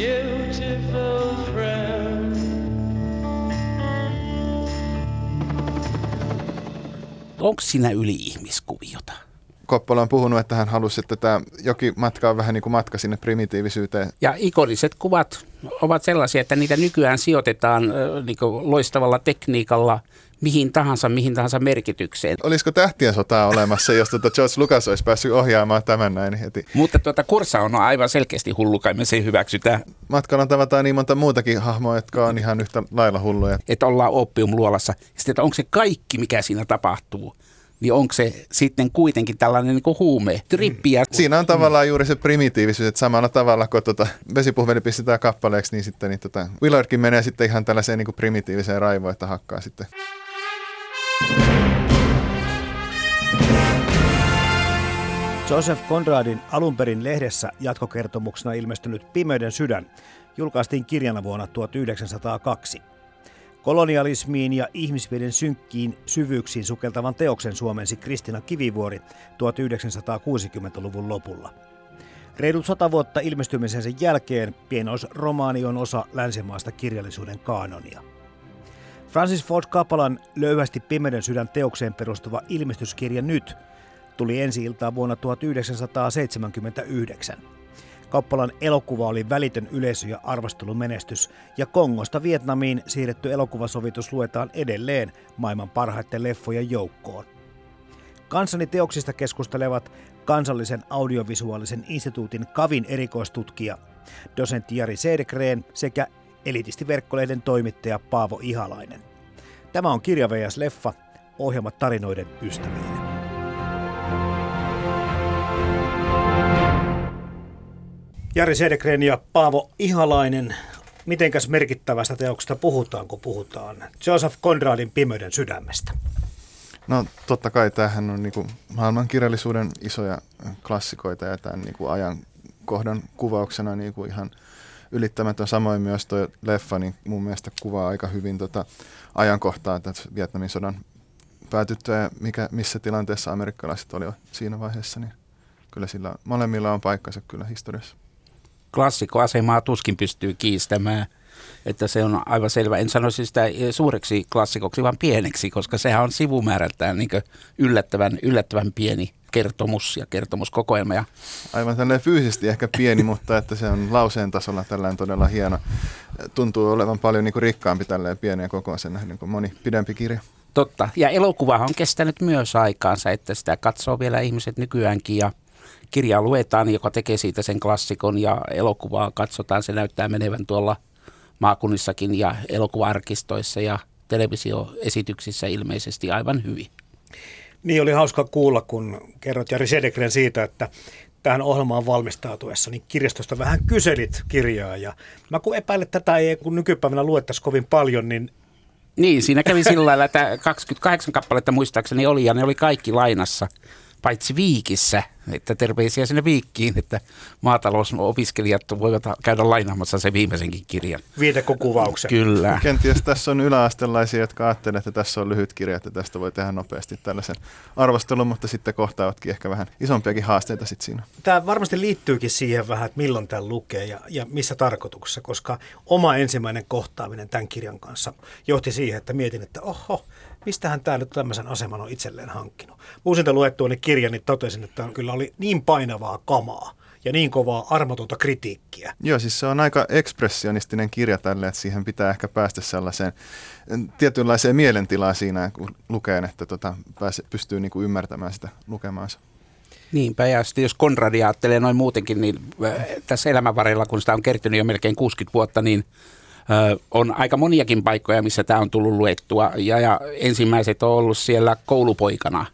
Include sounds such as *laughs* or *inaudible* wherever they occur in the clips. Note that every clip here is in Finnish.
Beautiful friend. Onko siinä yli-ihmiskuviota? Koppola on puhunut, että hän halusi, että tämä jokimatka on vähän niin kuin matka sinne primitiivisyyteen. Ja ikoniset kuvat ovat sellaisia, että niitä nykyään sijoitetaan niin loistavalla tekniikalla mihin tahansa, mihin tahansa merkitykseen. Olisiko tähtien sotaa olemassa, jos tuota George Lucas olisi päässyt ohjaamaan tämän näin heti? Mutta tuota kurssa on aivan selkeästi hullu, kai me se hyväksytään, Matkalla tavataan niin monta muutakin hahmoa, jotka on ihan yhtä lailla hulluja. että ollaan oppiumluolassa. Sitten, että onko se kaikki, mikä siinä tapahtuu, niin onko se sitten kuitenkin tällainen niin huume, trippiä. Siinä on tavallaan juuri se primitiivisyys, että samalla tavalla kun tuota vesipuhveli pistetään kappaleeksi, niin sitten niin tota, Willardkin menee sitten ihan tällaiseen niin primitiiviseen raivoon, että hakkaa sitten Joseph Conradin alunperin lehdessä jatkokertomuksena ilmestynyt Pimeyden sydän julkaistiin kirjana vuonna 1902. Kolonialismiin ja ihmismielen synkkiin syvyyksiin sukeltavan teoksen suomensi Kristina Kivivuori 1960-luvun lopulla. Reilut sata vuotta ilmestymisensä jälkeen pienoisromaani on osa länsimaista kirjallisuuden kaanonia. Francis Ford Kappalan löyhästi Pimeyden sydän teokseen perustuva ilmestyskirja Nyt tuli ensi iltaan vuonna 1979. Kappalan elokuva oli välitön yleisö- ja arvostelumenestys, ja Kongosta Vietnamiin siirretty elokuvasovitus luetaan edelleen maailman parhaiten leffojen joukkoon. Kansani teoksista keskustelevat kansallisen audiovisuaalisen instituutin Kavin erikoistutkija, dosentti Jari Sedekreen sekä elitistiverkkolehden toimittaja Paavo Ihalainen. Tämä on Kirja vs. Leffa, ohjelma tarinoiden ystäville. Jari Sedekren ja Paavo Ihalainen, mitenkäs merkittävästä teoksesta puhutaan, kun puhutaan Joseph Conradin Pimeyden sydämestä? No totta kai tämähän on niin maailman kirjallisuuden isoja klassikoita ja tämän niin ajan kohdan kuvauksena niin kuin ihan ylittämätön. Samoin myös tuo leffa niin mun mielestä kuvaa aika hyvin tota ajankohtaa että Vietnamin sodan päätyttyä ja mikä, missä tilanteessa amerikkalaiset olivat siinä vaiheessa. Niin kyllä sillä molemmilla on paikkansa kyllä historiassa. Klassikkoasemaa tuskin pystyy kiistämään, että se on aivan selvä. En sanoisi sitä suureksi klassikoksi, vaan pieneksi, koska sehän on sivumäärältään niin yllättävän, yllättävän pieni kertomus ja kertomuskokoelma. Ja Aivan tällainen fyysisesti ehkä pieni, mutta että se on lauseen tasolla tällainen todella hieno. Tuntuu olevan paljon niin kuin rikkaampi tälleen pieneen kokoisen nähden kuin moni pidempi kirja. Totta. Ja elokuva on kestänyt myös aikaansa, että sitä katsoo vielä ihmiset nykyäänkin ja kirjaa luetaan, joka tekee siitä sen klassikon ja elokuvaa katsotaan. Se näyttää menevän tuolla maakunnissakin ja elokuvaarkistoissa ja televisioesityksissä ilmeisesti aivan hyvin. Niin oli hauska kuulla, kun kerrot Jari Sedekren siitä, että tähän ohjelmaan valmistautuessa, niin kirjastosta vähän kyselit kirjaa. Ja mä kun epäilen, että tätä ei kun nykypäivänä luettaisiin kovin paljon, niin Niin, siinä kävi sillä lailla, että 28 kappaletta muistaakseni oli ja ne oli kaikki lainassa, paitsi Viikissä, että terveisiä sinne Viikkiin, että maatalousopiskelijat voivat käydä lainaamassa se viimeisenkin kirjan. viidekokuvauksen. Kyllä. Kenties tässä on yläastelaisia, jotka ajattelevat, että tässä on lyhyt kirja, että tästä voi tehdä nopeasti tällaisen arvostelun, mutta sitten kohtaavatkin ehkä vähän isompiakin haasteita sitten siinä. Tämä varmasti liittyykin siihen vähän, että milloin tämä lukee ja, ja missä tarkoituksessa, koska oma ensimmäinen kohtaaminen tämän kirjan kanssa johti siihen, että mietin, että oho, mistähän tämä nyt tämmöisen aseman on itselleen hankkinut. Uusinta luettuani kirjan, niin totesin, että kyllä oli niin painavaa kamaa ja niin kovaa armotonta kritiikkiä. Joo, siis se on aika ekspressionistinen kirja tälle, että siihen pitää ehkä päästä sellaiseen tietynlaiseen mielentilaan siinä, kun lukee, että tota, pääse, pystyy niinku ymmärtämään sitä lukemaansa. Niinpä, ja sitten jos Konradi ajattelee noin muutenkin, niin tässä elämän varrella, kun sitä on kertynyt jo melkein 60 vuotta, niin on aika moniakin paikkoja, missä tämä on tullut luettua. Ja, ja ensimmäiset on ollut siellä koulupoikana.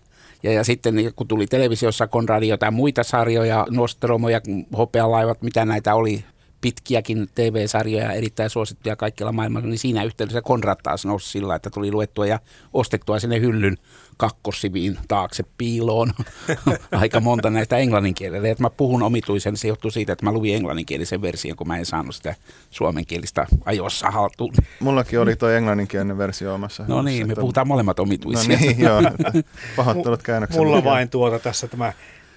Ja, ja sitten kun tuli televisiossa Konradi jotain muita sarjoja, Nostromoja, Hopealaivat, mitä näitä oli, pitkiäkin TV-sarjoja, erittäin suosittuja kaikkialla maailmassa, niin siinä yhteydessä Konrad taas nousi sillä, että tuli luettua ja ostettua sinne hyllyn kakkosiviin taakse piiloon *laughs* aika monta näistä englanninkielellä. Että mä puhun omituisen, se johtuu siitä, että mä luvin englanninkielisen version, kun mä en saanut sitä suomenkielistä ajossa haltuun. Mullakin oli tuo englanninkielinen versio omassa. No niin, me puhutaan molemmat omituisia. No niin, joo. *laughs* Pahoittelut käännöksen. Mulla vain tuota tässä tämä,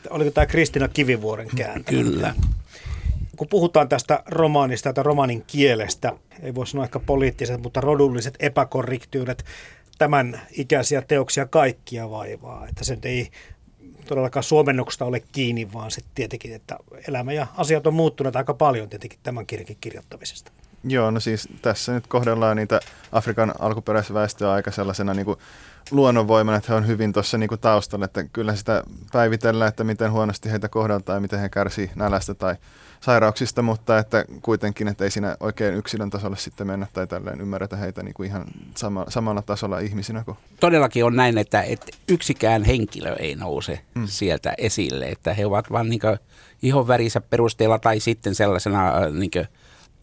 oliko tämä Kristina Kivivuoren kääntö? Kyllä. Kun puhutaan tästä romaanista tai romaanin kielestä, ei voi sanoa ehkä poliittiset, mutta rodulliset epäkorrektiudet, tämän ikäisiä teoksia kaikkia vaivaa. Että sen ei todellakaan suomennoksesta ole kiinni, vaan sitten tietenkin, että elämä ja asiat on muuttuneet aika paljon tietenkin tämän kirjan kirjoittamisesta. Joo, no siis tässä nyt kohdellaan niitä Afrikan alkuperäisväestöä aika sellaisena niin kuin luonnonvoimana, että he on hyvin tuossa niin kuin taustalla, että kyllä sitä päivitellään, että miten huonosti heitä kohdeltaan ja miten he kärsii nälästä tai sairauksista, mutta että kuitenkin, että ei siinä oikein yksilön tasolle sitten mennä tai tälleen ymmärretä heitä niin kuin ihan sama, samalla tasolla ihmisinä kuin. Todellakin on näin, että, että yksikään henkilö ei nouse hmm. sieltä esille, että he ovat vain niin ihon värinsä perusteella tai sitten sellaisena niin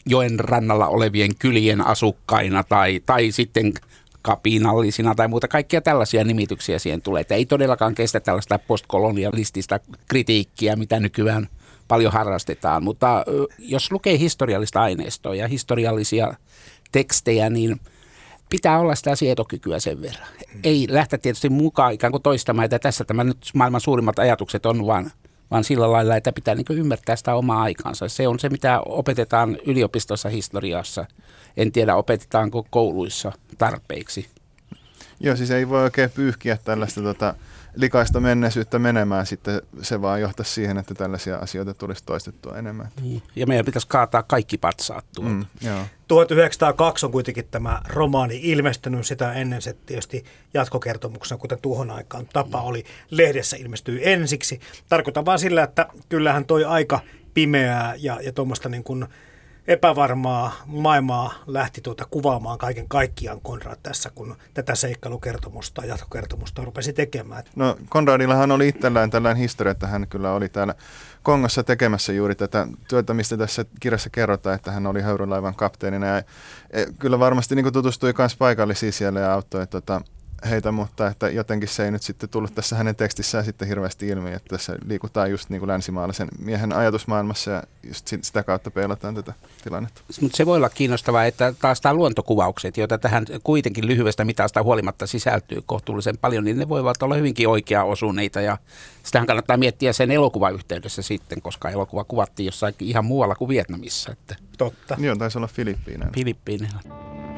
joen rannalla olevien kylien asukkaina tai, tai sitten kapinallisina tai muuta. Kaikkia tällaisia nimityksiä siihen tulee. Että ei todellakaan kestä tällaista postkolonialistista kritiikkiä, mitä nykyään paljon harrastetaan. Mutta jos lukee historiallista aineistoa ja historiallisia tekstejä, niin pitää olla sitä sietokykyä sen verran. Ei lähteä tietysti mukaan ikään kuin toistamaan, että tässä tämä nyt maailman suurimmat ajatukset on, vaan, vaan sillä lailla, että pitää niin ymmärtää sitä omaa aikaansa. Se on se, mitä opetetaan yliopistossa historiassa. En tiedä, opetetaanko kouluissa tarpeeksi. Joo, siis ei voi oikein pyyhkiä tällaista tota, likaista menneisyyttä menemään, sitten se vaan johtaisi siihen, että tällaisia asioita tulisi toistettua enemmän. Niin. Ja meidän pitäisi kaataa kaikki patsaat tuolta. Mm, joo. 1902 on kuitenkin tämä romaani ilmestynyt, sitä ennen se tietysti jatkokertomuksena, kuten tuohon aikaan tapa oli, lehdessä ilmestyi ensiksi. Tarkoitan vaan sillä, että kyllähän toi aika pimeää ja, ja tuommoista niin kuin epävarmaa maailmaa lähti tuota kuvaamaan kaiken kaikkiaan Konrad tässä, kun tätä seikkailukertomusta ja jatkokertomusta rupesi tekemään. No Konradillahan oli itsellään tällainen historia, että hän kyllä oli täällä Kongossa tekemässä juuri tätä työtä, mistä tässä kirjassa kerrotaan, että hän oli höyrylaivan kapteenina. Ja e, kyllä varmasti niin tutustui myös paikallisiin siellä ja auttoi tota, heitä, mutta että jotenkin se ei nyt sitten tullut tässä hänen tekstissään sitten hirveästi ilmi, että tässä liikutaan just niin kuin länsimaalaisen miehen ajatusmaailmassa ja just sitä kautta peilataan tätä tilannetta. Mutta se voi olla kiinnostavaa, että taas tämä luontokuvaukset, joita tähän kuitenkin lyhyestä mitasta huolimatta sisältyy kohtuullisen paljon, niin ne voivat olla hyvinkin oikea osuneita ja sitähän kannattaa miettiä sen elokuvayhteydessä sitten, koska elokuva kuvattiin jossain ihan muualla kuin Vietnamissa. Että. Totta. Joo, taisi olla Filippiineillä. Filippiineillä.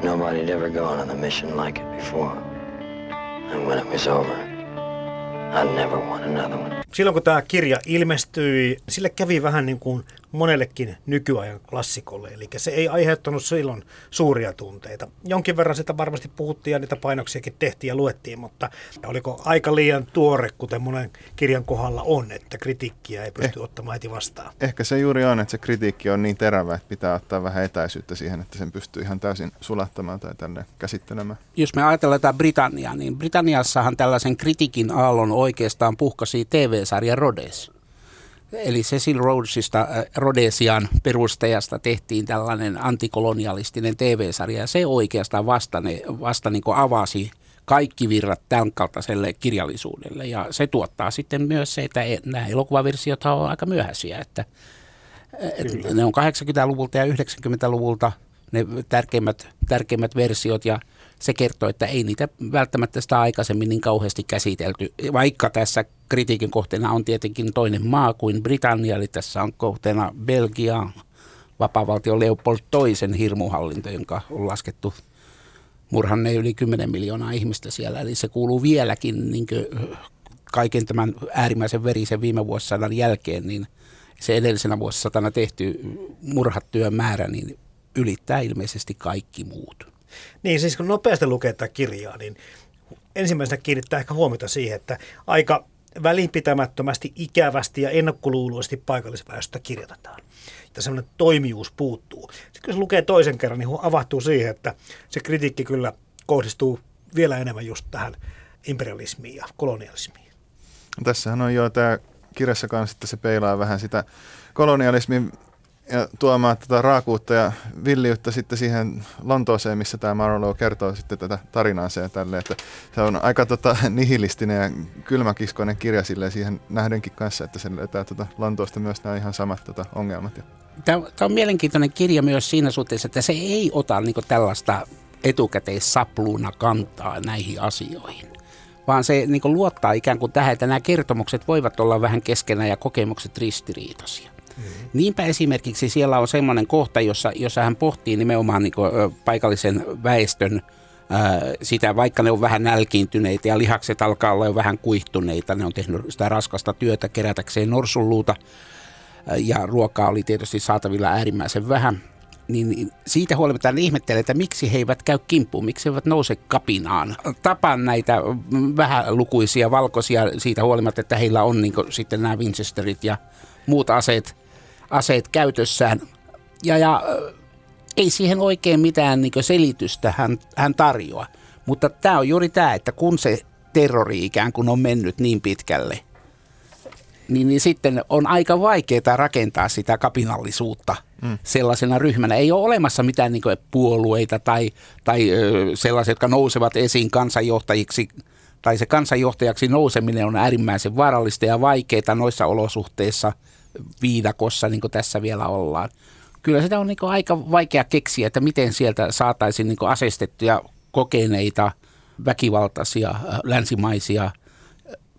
Nobody ever gone on the mission like it before. And when it was over, I never want another one. Silloin kun tämä kirja ilmestyi, sille kävi vähän niin kuin monellekin nykyajan klassikolle. Eli se ei aiheuttanut silloin suuria tunteita. Jonkin verran sitä varmasti puhuttiin ja niitä painoksiakin tehtiin ja luettiin, mutta oliko aika liian tuore, kuten monen kirjan kohdalla on, että kritiikkiä ei pysty eh, ottamaan heti vastaan? Ehkä se juuri on, että se kritiikki on niin terävä, että pitää ottaa vähän etäisyyttä siihen, että sen pystyy ihan täysin sulattamaan tai tänne käsittelemään. Jos me ajatellaan tätä Britanniaa, niin Britanniassahan tällaisen kritiikin aallon oikeastaan puhkasi TV-sarja Rhodes Eli Cecil Rhodesista, äh, Rhodesian perustajasta tehtiin tällainen antikolonialistinen TV-sarja ja se oikeastaan vasta, ne, vasta niin avasi kaikki virrat tämän kaltaiselle kirjallisuudelle. Ja se tuottaa sitten myös se, että e, nämä elokuvaversiot on aika myöhäisiä, että että ne on 80-luvulta ja 90-luvulta ne tärkeimmät, tärkeimmät versiot ja se kertoo, että ei niitä välttämättä sitä aikaisemmin niin kauheasti käsitelty. Vaikka tässä kritiikin kohteena on tietenkin toinen maa kuin Britannia, eli tässä on kohteena Belgia, vapaavaltio Leopold toisen hirmuhallinto, jonka on laskettu murhanneen yli 10 miljoonaa ihmistä siellä. Eli se kuuluu vieläkin niin kaiken tämän äärimmäisen verisen viime vuosisadan jälkeen, niin se edellisenä vuosisatana tehty murhatyön määrä niin ylittää ilmeisesti kaikki muut. Niin siis kun nopeasti lukee tätä kirjaa, niin ensimmäisenä kiinnittää ehkä huomiota siihen, että aika välinpitämättömästi, ikävästi ja ennakkoluuloisesti paikallisväestöstä kirjoitetaan. Että semmoinen toimijuus puuttuu. Sitten kun se lukee toisen kerran, niin avahtuu siihen, että se kritiikki kyllä kohdistuu vielä enemmän just tähän imperialismiin ja kolonialismiin. Tässähän on jo tämä kirjassa kanssa, että se peilaa vähän sitä kolonialismin ja tuomaan tätä raakuutta ja villiyttä sitten siihen Lontooseen, missä tämä Marlowe kertoo sitten tätä tarinaansa ja tälle, että se on aika tota, nihilistinen ja kylmäkiskoinen kirja silleen siihen nähdenkin kanssa, että se löytää tota Lontoosta myös nämä ihan samat tota, ongelmat. Tämä, tämä on mielenkiintoinen kirja myös siinä suhteessa, että se ei ota niin tällaista etukäteissapluuna kantaa näihin asioihin, vaan se niin luottaa ikään kuin tähän, että nämä kertomukset voivat olla vähän keskenään ja kokemukset ristiriitaisia. Mm-hmm. Niinpä esimerkiksi siellä on semmoinen kohta, jossa, jossa hän pohtii nimenomaan niin kuin, paikallisen väestön sitä, vaikka ne on vähän nälkiintyneitä ja lihakset alkaa olla jo vähän kuihtuneita, ne on tehnyt sitä raskasta työtä kerätäkseen norsunluuta ja ruokaa oli tietysti saatavilla äärimmäisen vähän, niin siitä huolimatta ne ihmettelee, että miksi he eivät käy kimppuun, miksi he eivät nouse kapinaan. Tapan näitä vähälukuisia valkoisia siitä huolimatta, että heillä on niin sitten nämä Winchesterit ja muut aseet, aseet käytössään. Ja, ja ei siihen oikein mitään niin selitystä hän, hän tarjoaa. Mutta tämä on juuri tämä, että kun se terrori ikään kuin on mennyt niin pitkälle – niin, niin sitten on aika vaikeaa rakentaa sitä kapinallisuutta mm. sellaisena ryhmänä. Ei ole olemassa mitään niin puolueita tai, tai sellaisia, jotka nousevat esiin kansanjohtajiksi. Tai se kansanjohtajaksi nouseminen on äärimmäisen vaarallista ja vaikeaa noissa olosuhteissa viidakossa, niin kuin tässä vielä ollaan. Kyllä sitä on niin aika vaikea keksiä, että miten sieltä saataisiin niin asestettuja kokeneita, väkivaltaisia, länsimaisia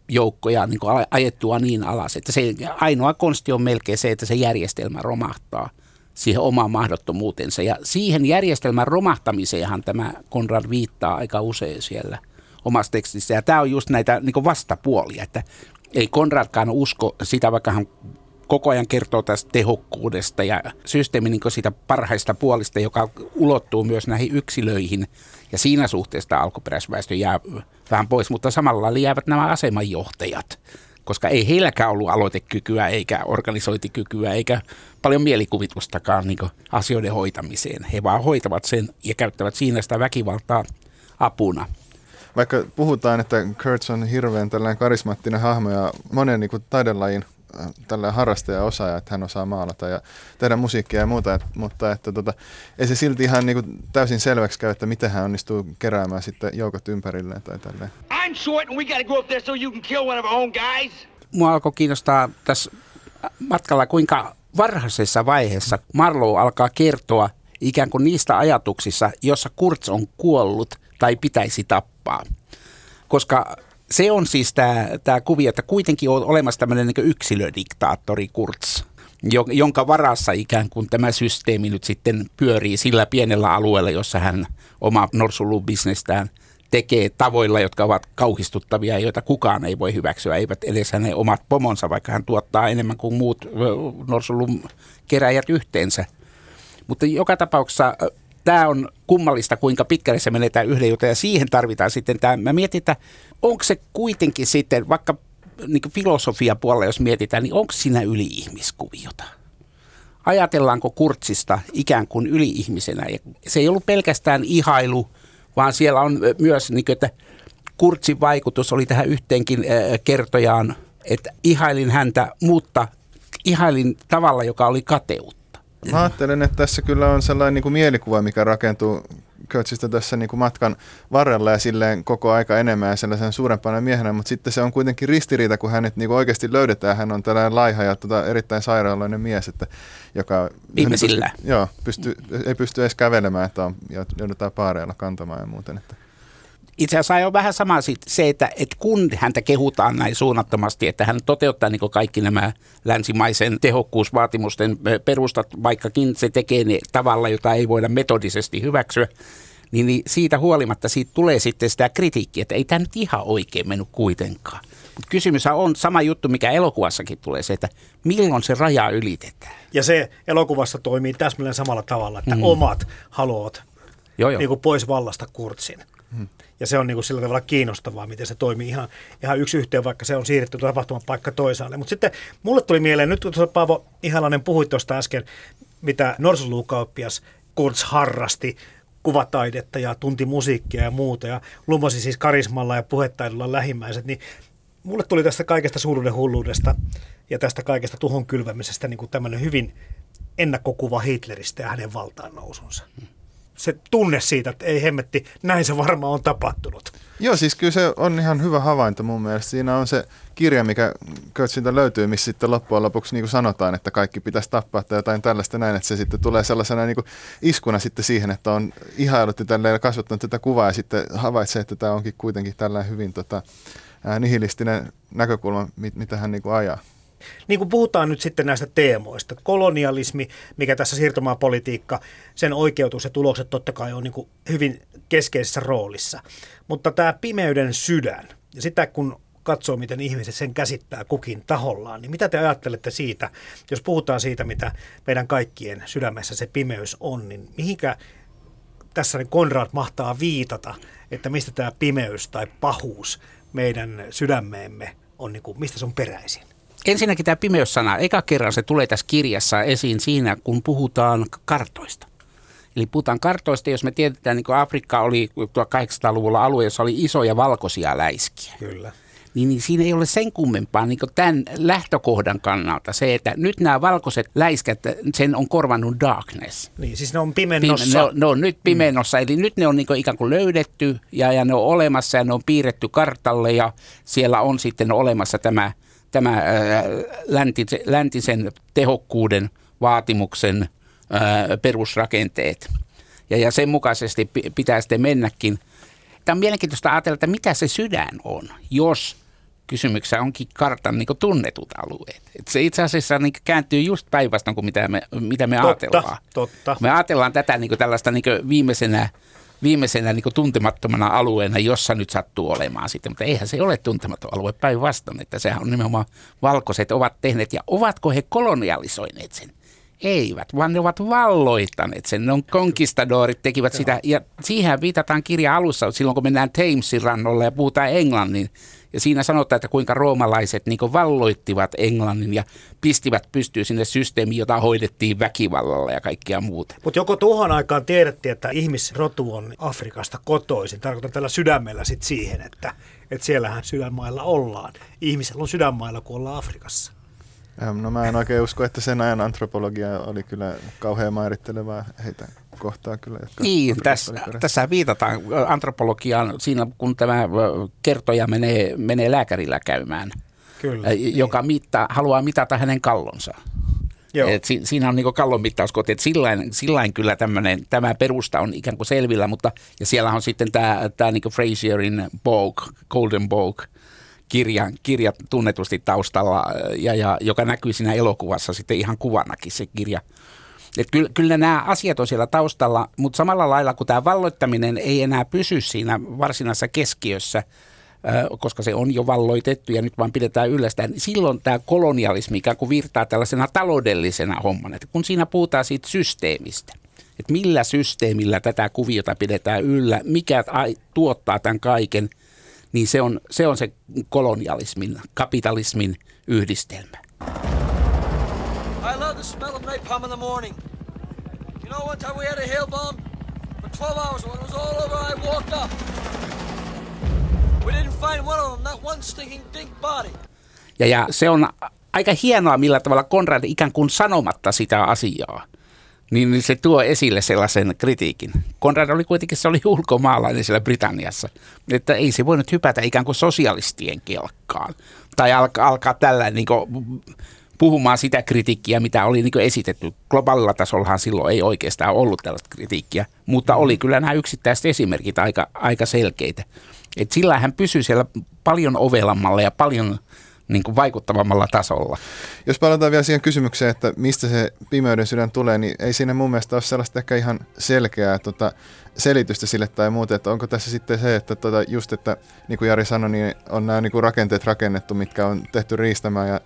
joukkoja niin ajettua niin alas, että se ainoa konsti on melkein se, että se järjestelmä romahtaa siihen omaan mahdottomuutensa. Ja siihen järjestelmän romahtamiseenhan tämä Konrad viittaa aika usein siellä omassa tekstissä. Ja tämä on just näitä niin vastapuolia, että ei Konradkaan usko sitä, vaikka hän koko ajan kertoo tästä tehokkuudesta ja systeemin niin siitä parhaista puolista, joka ulottuu myös näihin yksilöihin. Ja siinä suhteessa alkuperäisväestö jää vähän pois, mutta samalla jäävät nämä asemanjohtajat, koska ei heilläkään ollut aloitekykyä eikä organisointikykyä eikä paljon mielikuvitustakaan niin asioiden hoitamiseen. He vaan hoitavat sen ja käyttävät siinä sitä väkivaltaa apuna. Vaikka puhutaan, että Kurtz on hirveän tällainen karismaattinen hahmo ja monen niin kuin taidelajin tällä harrastaja osaaja, että hän osaa maalata ja tehdä musiikkia ja muuta, et, mutta että tota, ei se silti ihan niin kuin täysin selväksi käy, että miten hän onnistuu keräämään sitten joukot ympärilleen tai tälleen. I'm short and we gotta go up there so you can kill one of our own guys. Mua alkoi kiinnostaa tässä matkalla, kuinka varhaisessa vaiheessa Marlow alkaa kertoa ikään kuin niistä ajatuksissa, jossa Kurtz on kuollut tai pitäisi tappaa. Koska se on siis tämä kuvio, että kuitenkin on olemassa tämmöinen niin yksilödiktaattori Kurz, jonka varassa ikään kuin tämä systeemi nyt sitten pyörii sillä pienellä alueella, jossa hän oma norsulubisnestään tekee tavoilla, jotka ovat kauhistuttavia joita kukaan ei voi hyväksyä, eivät edes hänen omat pomonsa, vaikka hän tuottaa enemmän kuin muut norsulun keräjät yhteensä. Mutta joka tapauksessa tämä on kummallista, kuinka pitkälle se menetään yhden jutun ja siihen tarvitaan sitten tämä. Mä mietin, että onko se kuitenkin sitten, vaikka niin filosofia puolella jos mietitään, niin onko siinä yli-ihmiskuviota? Ajatellaanko Kurtsista ikään kuin yli-ihmisenä? Ja se ei ollut pelkästään ihailu, vaan siellä on myös, niin kuin, että Kurtsin vaikutus oli tähän yhteenkin kertojaan, että ihailin häntä, mutta ihailin tavalla, joka oli kateutta. Mä ajattelen, että tässä kyllä on sellainen niin kuin mielikuva, mikä rakentuu Kurtzista tässä niin kuin matkan varrella ja silleen koko aika enemmän ja sellaisen suurempana miehenä, mutta sitten se on kuitenkin ristiriita, kun hänet niin kuin oikeasti löydetään. Hän on tällainen laiha ja tota, erittäin sairaaloinen mies, että, joka Ihmisillä. Pysty, joo, pysty, ei pysty edes kävelemään, että on, joudutaan paareilla kantamaan ja muuten. Että itse asiassa on vähän sama se, että, että kun häntä kehutaan näin suunnattomasti, että hän toteuttaa niin kaikki nämä länsimaisen tehokkuusvaatimusten perustat, vaikkakin se tekee ne tavalla, jota ei voida metodisesti hyväksyä, niin, niin siitä huolimatta siitä tulee sitten sitä kritiikkiä, että ei tämä nyt ihan oikein mennyt kuitenkaan. Mutta kysymys on sama juttu, mikä elokuvassakin tulee, se, että milloin se raja ylitetään. Ja se elokuvassa toimii täsmälleen samalla tavalla, että mm. omat haluavat joo, joo. Niin kuin pois vallasta kurtsin. Mm. Ja se on niin kuin sillä tavalla kiinnostavaa, miten se toimii ihan, ihan yksi yhteen, vaikka se on siirretty tapahtuman paikka toisaalle. Mutta sitten mulle tuli mieleen, nyt kun Paavo Ihalainen puhui tuosta äsken, mitä norsulukauppias Kurz harrasti, kuvataidetta ja tunti musiikkia ja muuta ja lumasi siis karismalla ja puhetaidolla lähimmäiset, niin mulle tuli tästä kaikesta suuruuden hulluudesta ja tästä kaikesta tuhon kylvämisestä niin kuin tämmöinen hyvin ennakkokuva Hitleristä ja hänen valtaan nousunsa. Se tunne siitä, että ei hemmetti, näin se varmaan on tapahtunut. Joo, siis kyllä se on ihan hyvä havainto mun mielestä. Siinä on se kirja, mikä Kötsiltä löytyy, missä sitten loppujen lopuksi niin kuin sanotaan, että kaikki pitäisi tappaa tai jotain tällaista näin, että se sitten tulee sellaisena niin kuin iskuna sitten siihen, että on ihailut ja tälleen kasvattanut tätä kuvaa ja sitten havaitsee, että tämä onkin kuitenkin tällainen hyvin tota, nihilistinen näkökulma, mit, mitä hän niin kuin ajaa. Niin kuin puhutaan nyt sitten näistä teemoista, kolonialismi, mikä tässä siirtomaapolitiikka, sen oikeutus ja tulokset totta kai on niin kuin hyvin keskeisessä roolissa. Mutta tämä pimeyden sydän, ja sitä kun katsoo, miten ihmiset sen käsittää kukin tahollaan, niin mitä te ajattelette siitä, jos puhutaan siitä, mitä meidän kaikkien sydämessä se pimeys on, niin mihinkä tässä niin Konrad mahtaa viitata, että mistä tämä pimeys tai pahuus meidän sydämeemme on, niin kuin, mistä se on peräisin? Ensinnäkin tämä pimeyssana, eka kerran se tulee tässä kirjassa esiin siinä, kun puhutaan kartoista. Eli puhutaan kartoista, jos me tiedetään, niin kuin Afrikka oli 1800-luvulla alue, jossa oli isoja valkoisia läiskiä. Kyllä. Niin, niin siinä ei ole sen kummempaa niin tämän lähtökohdan kannalta se, että nyt nämä valkoiset läiskät, sen on korvannut darkness. Niin, siis ne on Pime- pimennossa. ne, on, ne on nyt pimennossa, mm. eli nyt ne on niin ikään kuin löydetty ja, ja ne on olemassa ja ne on piirretty kartalle ja siellä on sitten olemassa tämä, tämä ää, läntisen, läntisen tehokkuuden vaatimuksen ää, perusrakenteet. Ja, ja sen mukaisesti pi- pitää sitten mennäkin. Tämä on mielenkiintoista ajatella, että mitä se sydän on, jos kysymyksessä onkin kartan niin tunnetut alueet. Et se itse asiassa niin kääntyy just päinvastoin kuin mitä me, mitä me Totta, ajatellaan. totta. Me ajatellaan tätä niin tällaista niin viimeisenä, viimeisenä niin tuntemattomana alueena, jossa nyt sattuu olemaan sitten, mutta eihän se ole tuntematon alue päinvastoin, että sehän on nimenomaan valkoiset ovat tehneet ja ovatko he kolonialisoineet sen? Eivät, vaan ne ovat valloittaneet sen. Ne on konkistadorit tekivät sitä, ja siihen viitataan kirja alussa, silloin kun mennään Thamesin rannolle ja puhutaan englannin. Ja siinä sanotaan, että kuinka roomalaiset niin valloittivat Englannin ja pistivät pystyyn sinne systeemiin, jota hoidettiin väkivallalla ja kaikkea muuta. Mutta joko tuohon aikaan tiedettiin, että ihmisrotu on Afrikasta kotoisin. Tarkoitan tällä sydämellä sit siihen, että, että siellähän sydänmailla ollaan. Ihmisellä on sydänmailla, kun ollaan Afrikassa. No mä en oikein usko, että sen ajan antropologia oli kyllä kauhean määrittelevää heitä kohtaa kyllä. Jotka Niin, tässä, tässä viitataan antropologiaan siinä, kun tämä kertoja menee, menee lääkärillä käymään, Kyllä. joka mittaa, haluaa mitata hänen kallonsa. Joo. Et si, siinä on niin kallon mittauskoti, että sillain, sillain kyllä tämmönen, tämä perusta on ikään kuin selvillä, mutta ja siellä on sitten tämä, tämä niin Fraserin Vogue, Golden Vogue, kirja, kirja tunnetusti taustalla, ja, ja, joka näkyy siinä elokuvassa sitten ihan kuvanakin se kirja. Et kyllä, kyllä nämä asiat on siellä taustalla, mutta samalla lailla kuin tämä valloittaminen ei enää pysy siinä varsinaisessa keskiössä, koska se on jo valloitettu ja nyt vaan pidetään yllä sitä, niin silloin tämä kolonialismi ikään kuin virtaa tällaisena taloudellisena hommana, että kun siinä puhutaan siitä systeemistä, että millä systeemillä tätä kuviota pidetään yllä, mikä tuottaa tämän kaiken, niin se on se, on se kolonialismin, kapitalismin yhdistelmä. I smell of napalm in the morning. You know, one time we had a hail bomb for 12 hours. When it was all over, I walked up. We didn't find one of them, not one stinking dink body. Ja, ja se on aika hienoa, millä tavalla Konrad ikään kuin sanomatta sitä asiaa, niin niin se tuo esille sellaisen kritiikin. Konrad oli kuitenkin, se oli ulkomaalainen siellä Britanniassa, että ei se voinut hypätä ikään kuin sosialistien kelkkaan. Tai alkaa, alkaa tällä niin kuin, puhumaan sitä kritiikkiä, mitä oli niin esitetty. Globaalilla tasollahan silloin ei oikeastaan ollut tällaista kritiikkiä, mutta oli kyllä nämä yksittäiset esimerkit aika, aika selkeitä. Et sillä hän pysyi siellä paljon ovelammalla ja paljon niin kuin vaikuttavammalla tasolla. Jos palataan vielä siihen kysymykseen, että mistä se pimeyden sydän tulee, niin ei siinä mun mielestä ole sellaista ehkä ihan selkeää tota, selitystä sille tai muuta, että onko tässä sitten se, että tota, just, että niin kuin Jari sanoi, niin on nämä niin kuin rakenteet rakennettu, mitkä on tehty riistämään ja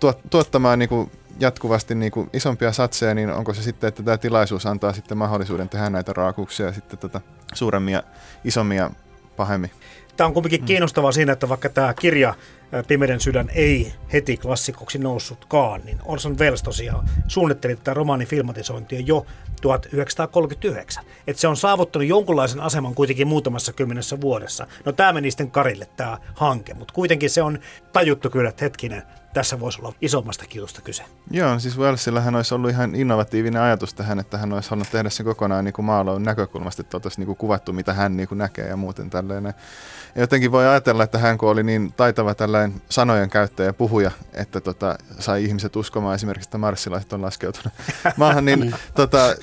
tuot, tuottamaan niin kuin jatkuvasti niin kuin isompia satseja, niin onko se sitten, että tämä tilaisuus antaa sitten mahdollisuuden tehdä näitä raakuuksia sitten tota, suuremmia, isommia, pahemmin. Tämä on kuitenkin kiinnostavaa siinä, että vaikka tämä kirja ää, Pimeden sydän ei heti klassikoksi noussutkaan, niin Orson Welles tosiaan suunnitteli tätä romaanin filmatisointia jo 1939. Että se on saavuttanut jonkunlaisen aseman kuitenkin muutamassa kymmenessä vuodessa. No tämä meni sitten Karille tämä hanke, mutta kuitenkin se on tajuttu kyllä, että hetkinen, tässä voisi olla isommasta kiusta kyse. Joo, siis Wellsillähän olisi ollut ihan innovatiivinen ajatus tähän, että hän olisi halunnut tehdä sen kokonaan niin kuin maalaun näkökulmasta, että oltaisiin niin kuin kuvattu, mitä hän niin kuin näkee ja muuten tällainen. Ja jotenkin voi ajatella, että hän kun oli niin taitava tällainen sanojen käyttäjä ja puhuja, että tota, sai ihmiset uskomaan esimerkiksi, että marssilaiset on laskeutunut *laughs* maahan, niin tota,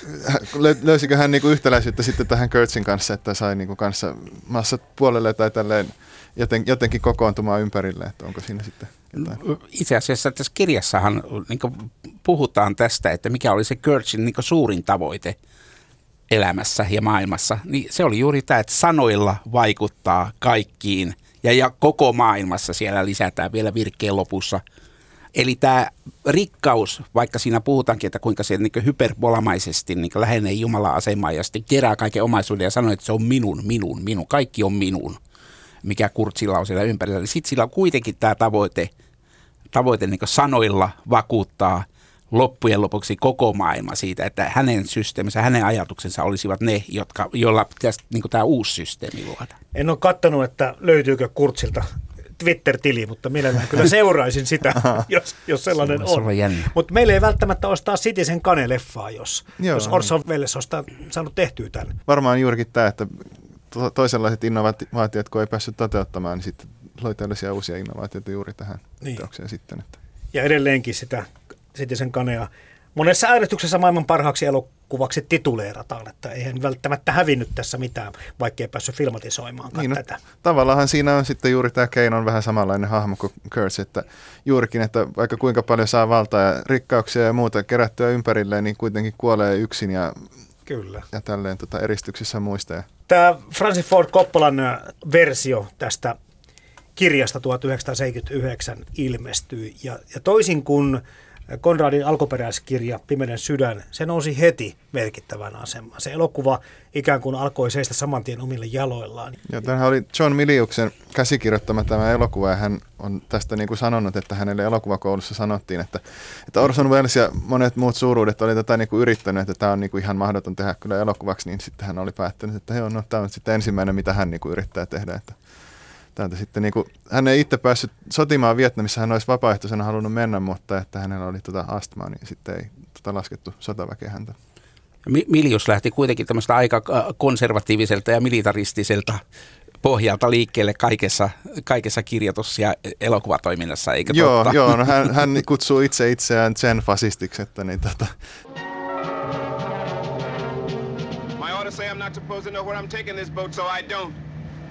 lö- löysikö hän niin kuin yhtäläisyyttä sitten tähän Kurtzin kanssa, että sai niin kuin kanssa massat puolelle tai tälleen joten, jotenkin kokoontumaan ympärille, että onko siinä sitten jotain? Itse asiassa tässä kirjassahan niin puhutaan tästä, että mikä oli se Kurtzin niin suurin tavoite elämässä ja maailmassa. Niin se oli juuri tämä, että sanoilla vaikuttaa kaikkiin ja, ja koko maailmassa siellä lisätään vielä virkkeen lopussa. Eli tämä rikkaus, vaikka siinä puhutaankin, että kuinka se niin hyperbolamaisesti niin lähenee Jumalan asemaa ja sitten kerää kaiken omaisuuden ja sanoo, että se on minun, minun, minun, kaikki on minun mikä Kurtsilla on siellä ympärillä, niin sitten sillä on kuitenkin tämä tavoite, tavoite niin sanoilla vakuuttaa loppujen lopuksi koko maailma siitä, että hänen systeeminsä, hänen ajatuksensa olisivat ne, jotka, joilla pitäisi niin tämä uusi systeemi luoda. En ole katsonut, että löytyykö Kurtsilta Twitter-tili, mutta mielellään kyllä seuraisin sitä, *laughs* jos, jos sellainen Se on. Mutta meillä ei välttämättä ostaa Citizen Kane-leffaa, jos, Joo. jos Orson Welles on sitä saanut tehtyä tämän. Varmaan juurikin tämä, että to- toisenlaiset innovaatiot, kun ei päässyt toteuttamaan, niin sitten loi tällaisia uusia innovaatioita juuri tähän Niin. teokseen sitten. Että. Ja edelleenkin sitä Citizen Kanea monessa äänestyksessä maailman parhaaksi elokuvaksi tituleerataan, että eihän välttämättä hävinnyt tässä mitään, vaikka ei päässyt filmatisoimaankaan Niin, no, tätä. tavallaan siinä on sitten juuri tämä Kane on vähän samanlainen hahmo kuin Kurtz, että juurikin, että vaikka kuinka paljon saa valtaa ja rikkauksia ja muuta kerättyä ympärilleen, niin kuitenkin kuolee yksin ja, Kyllä. ja tälleen tota, eristyksissä muista. Tämä Francis Ford Coppolan versio tästä kirjasta 1979 ilmestyi. Ja, ja toisin kuin Konradin alkuperäiskirja Pimeden sydän, se nousi heti merkittävän asemaan. Se elokuva ikään kuin alkoi seistä saman tien omille jaloillaan. Ja tämähän oli John Miliuksen käsikirjoittama tämä elokuva, ja hän on tästä niin kuin sanonut, että hänelle elokuvakoulussa sanottiin, että, että Orson Welles ja monet muut suuruudet oli tätä niin kuin yrittänyt, että tämä on niin kuin ihan mahdoton tehdä kyllä elokuvaksi, niin sitten hän oli päättänyt, että joo, no, tämä on sitten ensimmäinen, mitä hän niin kuin yrittää tehdä. Että täältä sitten niin kuin, hän ei itse päässyt sotimaan Vietnamissa, hän olisi vapaaehtoisena halunnut mennä, mutta että hänellä oli tuota astmaa, niin sitten ei tota laskettu sotaväkeä häntä. Mi- Miljus lähti kuitenkin tämmöistä aika äh, konservatiiviselta ja militaristiselta pohjalta liikkeelle kaikessa, kaikessa kirjoitus- ja elokuvatoiminnassa, eikö Joo, totta? joo no hän, *laughs* hän kutsuu itse itseään zen-fasistiksi, että niin tota, My orders say I'm not supposed to know where I'm taking this boat, so I don't.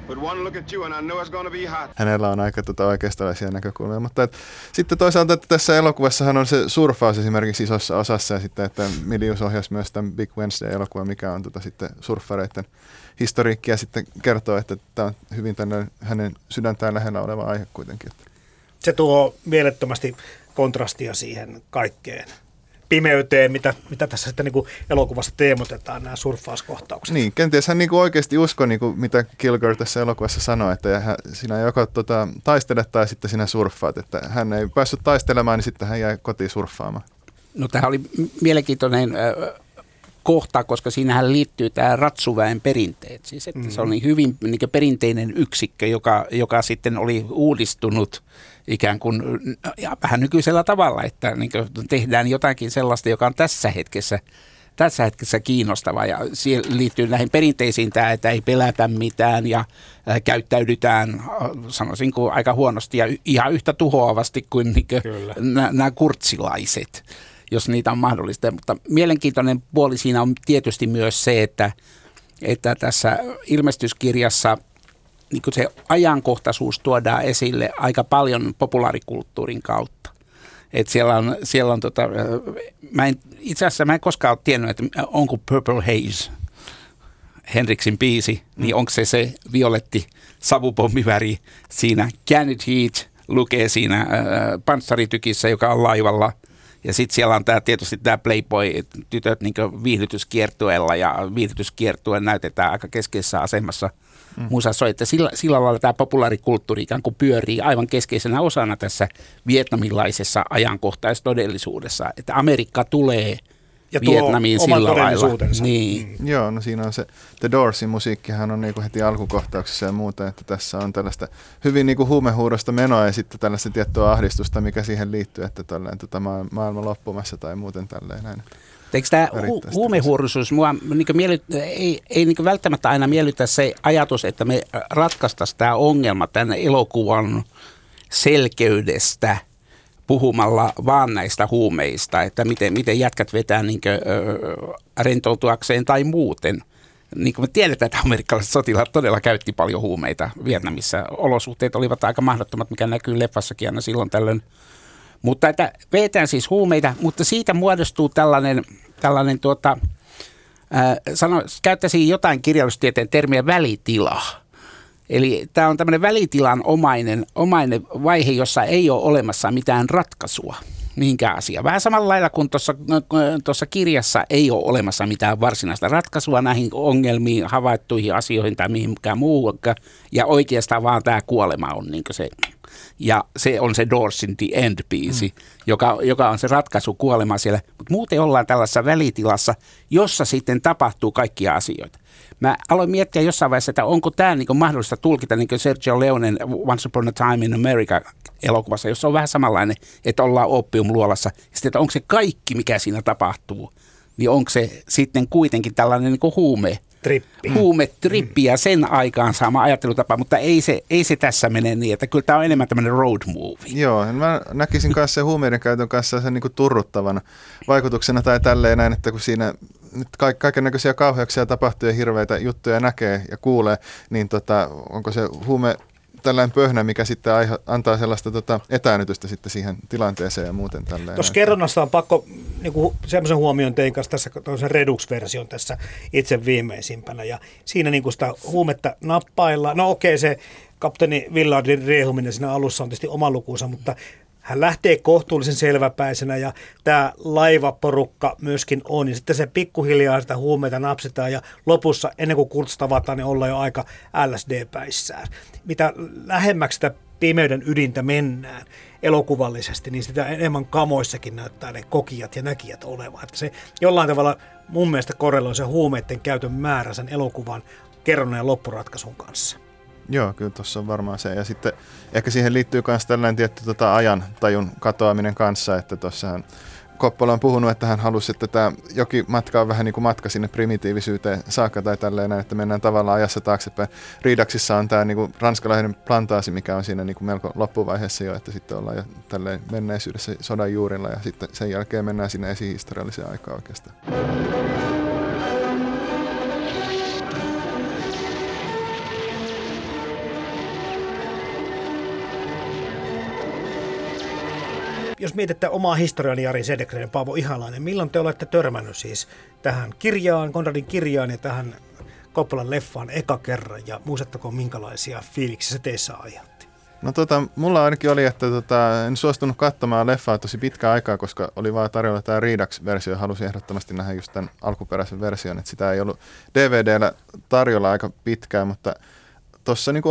But one look at you and I know it's gonna be hot. hänellä on aika tota oikeistolaisia näkökulmia. Mutta et, sitten toisaalta että tässä elokuvassahan on se surffaus esimerkiksi isossa osassa ja sitten, että Milius ohjasi myös tämän Big Wednesday-elokuva, mikä on tota sitten surffareiden historiikki ja sitten kertoo, että tämä on hyvin tänne hänen sydäntään lähellä oleva aihe kuitenkin. Se tuo mielettömästi kontrastia siihen kaikkeen pimeyteen, mitä, mitä tässä sitten niin kuin elokuvassa teemotetaan, nämä surffauskohtaukset. Niin, kenties hän niinku oikeasti uskoi, niinku, mitä Kilgore tässä elokuvassa sanoi, että hän, sinä joko tota, taistelet tai sitten sinä surffaat. Että hän ei päässyt taistelemaan, niin sitten hän jäi kotiin surffaamaan. No tämä oli mielenkiintoinen kohta, koska siinähän liittyy tämä ratsuväen perinteet. Siis että mm. se on niin hyvin niin perinteinen yksikkö, joka, joka sitten oli uudistunut ikään kuin ja vähän nykyisellä tavalla, että niin tehdään jotakin sellaista, joka on tässä hetkessä tässä hetkessä kiinnostava ja siihen liittyy näihin perinteisiin tämä, että ei pelätä mitään ja äh, käyttäydytään, äh, sanoisin kuin aika huonosti ja ihan yhtä tuhoavasti kuin niinkö nä- nämä kurtsilaiset, jos niitä on mahdollista. Mutta mielenkiintoinen puoli siinä on tietysti myös se, että, että tässä ilmestyskirjassa niin kuin se ajankohtaisuus tuodaan esille aika paljon populaarikulttuurin kautta. Et siellä on, siellä on tota, mä en, itse asiassa mä en koskaan ole tiennyt, että onko Purple Haze Henriksin biisi, niin onko se se violetti savupommiväri siinä. Janet Heat lukee siinä äh, panssaritykissä, joka on laivalla. Ja sitten siellä on tää, tietysti tämä Playboy-tytöt niin viihdytyskiertueella ja viihdytyskiertue näytetään aika keskeisessä asemassa mm. musassa on, että sillä, sillä lailla tämä populaarikulttuuri ikään kuin pyörii aivan keskeisenä osana tässä vietnamilaisessa ajankohtaistodellisuudessa, että Amerikka tulee Ja tuo Vietnamiin sillä lailla. Niin. Joo, no siinä on se The Doorsin musiikkihan on niinku heti alkukohtauksessa ja muuta, että tässä on tällaista hyvin niinku huumehuudosta menoa ja sitten tällaista tiettyä ahdistusta, mikä siihen liittyy, että tälleen, tota, maa- maailma loppumassa tai muuten tälleen näin. Eikö tämä hu- huumehuoruisuus, mua niin miellyt, ei, ei niin välttämättä aina miellytä se ajatus, että me ratkaistaisiin tämä ongelma tämän elokuvan selkeydestä puhumalla vaan näistä huumeista, että miten, miten jätkät vetää niin kuin, rentoutuakseen tai muuten. Niin kuin me tiedetään, että amerikkalaiset sotilaat todella käytti paljon huumeita Vietnamissa. Olosuhteet olivat aika mahdottomat, mikä näkyy leffassakin aina silloin tällöin. Mutta että vetään siis huumeita, mutta siitä muodostuu tällainen, tällainen tuota, sano, käyttäisin jotain kirjallisuustieteen termiä välitila. Eli tämä on tämmöinen välitilan omainen, omainen vaihe, jossa ei ole olemassa mitään ratkaisua mihinkään asiaan. Vähän samalla lailla kuin tuossa, tuossa kirjassa ei ole olemassa mitään varsinaista ratkaisua näihin ongelmiin, havaittuihin asioihin tai mihinkään muuhun. Ja oikeastaan vaan tämä kuolema on niin se. Ja se on se Doorsin The End-biisi, mm. joka, joka on se ratkaisu kuolema siellä. Mutta muuten ollaan tällaisessa välitilassa, jossa sitten tapahtuu kaikkia asioita. Mä aloin miettiä jossain vaiheessa, että onko tämä niin mahdollista tulkita niin kuin Sergio Leonen Once Upon a Time in America elokuvassa, jossa on vähän samanlainen, että ollaan oppiumluolassa. Sitten, että onko se kaikki, mikä siinä tapahtuu, niin onko se sitten kuitenkin tällainen niin huume, Trippi. huumetrippi ja sen aikaan saama ajattelutapa, mutta ei se, ei se tässä mene niin, että kyllä tämä on enemmän tämmöinen road movie. Joo, mä näkisin kanssa sen huumeiden käytön kanssa sen niinku turruttavana vaikutuksena tai tälleen näin, että kun siinä nyt ka- kaiken näköisiä kauheuksia tapahtuu ja hirveitä juttuja näkee ja kuulee, niin tota, onko se huume tällainen pöhnä, mikä sitten aihe, antaa sellaista tota, etäännytystä sitten siihen tilanteeseen ja muuten tälleen. Tuossa näin. kerronnasta on pakko niin semmoisen huomioon tein kanssa tässä tämmöisen Redux-version tässä itse viimeisimpänä. Ja siinä niin sitä huumetta nappaillaan. No okei, se kapteeni Villardin riehuminen siinä alussa on tietysti oma lukuunsa, mutta hän lähtee kohtuullisen selväpäisenä ja tämä laivaporukka myöskin on. Ja sitten se pikkuhiljaa sitä huumeita napsitaan ja lopussa ennen kuin Kurtz tavataan, niin ollaan jo aika LSD-päissään. Mitä lähemmäksi sitä pimeyden ydintä mennään elokuvallisesti, niin sitä enemmän kamoissakin näyttää ne kokijat ja näkijät olevan. Että se jollain tavalla mun mielestä korreloi se huumeiden käytön määrä sen elokuvan kerronnan ja loppuratkaisun kanssa. Joo, kyllä tuossa on varmaan se. Ja sitten ehkä siihen liittyy myös tällainen tietty tota ajan tajun katoaminen kanssa, että tuossahan Koppola on puhunut, että hän halusi, että tämä jokin matka on vähän niin kuin matka sinne primitiivisyyteen saakka tai tälleen että mennään tavallaan ajassa taaksepäin. Riidaksissa on tämä niin kuin ranskalainen plantaasi, mikä on siinä niin kuin melko loppuvaiheessa jo, että sitten ollaan jo tälleen menneisyydessä sodan juurilla ja sitten sen jälkeen mennään sinne esihistorialliseen aikaan oikeastaan. Jos mietitte omaa historiani Jari Sedekren ja Paavo Ihalainen, milloin te olette törmännyt siis tähän kirjaan, Konradin kirjaan ja tähän Koppolan leffaan eka kerran ja muistatteko minkälaisia fiiliksiä se teissä aiheutti? No tota, mulla ainakin oli, että tota, en suostunut katsomaan leffaa tosi pitkään aikaa, koska oli vaan tarjolla tämä Redux-versio ja halusin ehdottomasti nähdä just tämän alkuperäisen version, että sitä ei ollut DVDllä tarjolla aika pitkään, mutta tuossa niin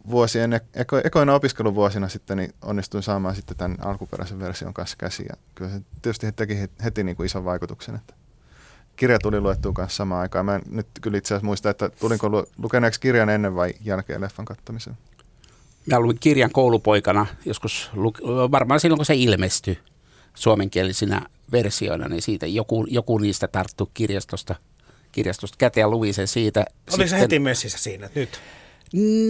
opiskeluvuosien, eko, ekoina opiskeluvuosina sitten niin onnistuin saamaan sitten tämän alkuperäisen version kanssa käsiin ja kyllä se tietysti teki heti, heti niin kuin ison vaikutuksen, että kirja tuli luettua kanssa samaan aikaan. Mä en nyt kyllä itse asiassa muista, että tulinko lu- lukeneeksi kirjan ennen vai jälkeen leffan kattamisen. Mä luin kirjan koulupoikana joskus, varmaan silloin kun se ilmestyi suomenkielisinä versioina, niin siitä joku, joku niistä tarttu kirjastosta, kirjastosta käteen ja luin sen siitä. Oliko se heti messissä siinä, että nyt?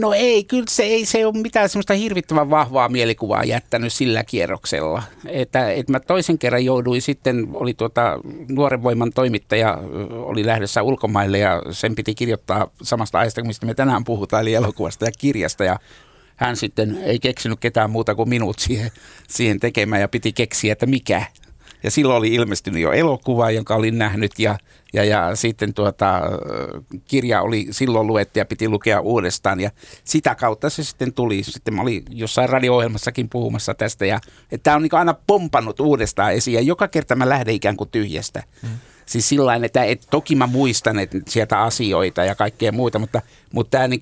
No ei, kyllä se ei se ole mitään semmoista hirvittävän vahvaa mielikuvaa jättänyt sillä kierroksella. Että, että mä toisen kerran jouduin sitten, oli tuota, nuoren voiman toimittaja, oli lähdössä ulkomaille ja sen piti kirjoittaa samasta aiheesta, mistä me tänään puhutaan, eli elokuvasta ja kirjasta. Ja hän sitten ei keksinyt ketään muuta kuin minut siihen, siihen tekemään ja piti keksiä, että mikä. Ja silloin oli ilmestynyt jo elokuva, jonka olin nähnyt ja, ja, ja sitten tuota, kirja oli silloin luettu ja piti lukea uudestaan ja sitä kautta se sitten tuli. Sitten mä olin jossain radio-ohjelmassakin puhumassa tästä ja että tämä on niin aina pompannut uudestaan esiin ja joka kerta mä lähden ikään kuin tyhjästä. Mm. Siis sillä että, että toki mä muistan että sieltä asioita ja kaikkea muuta, mutta, mutta tämä niin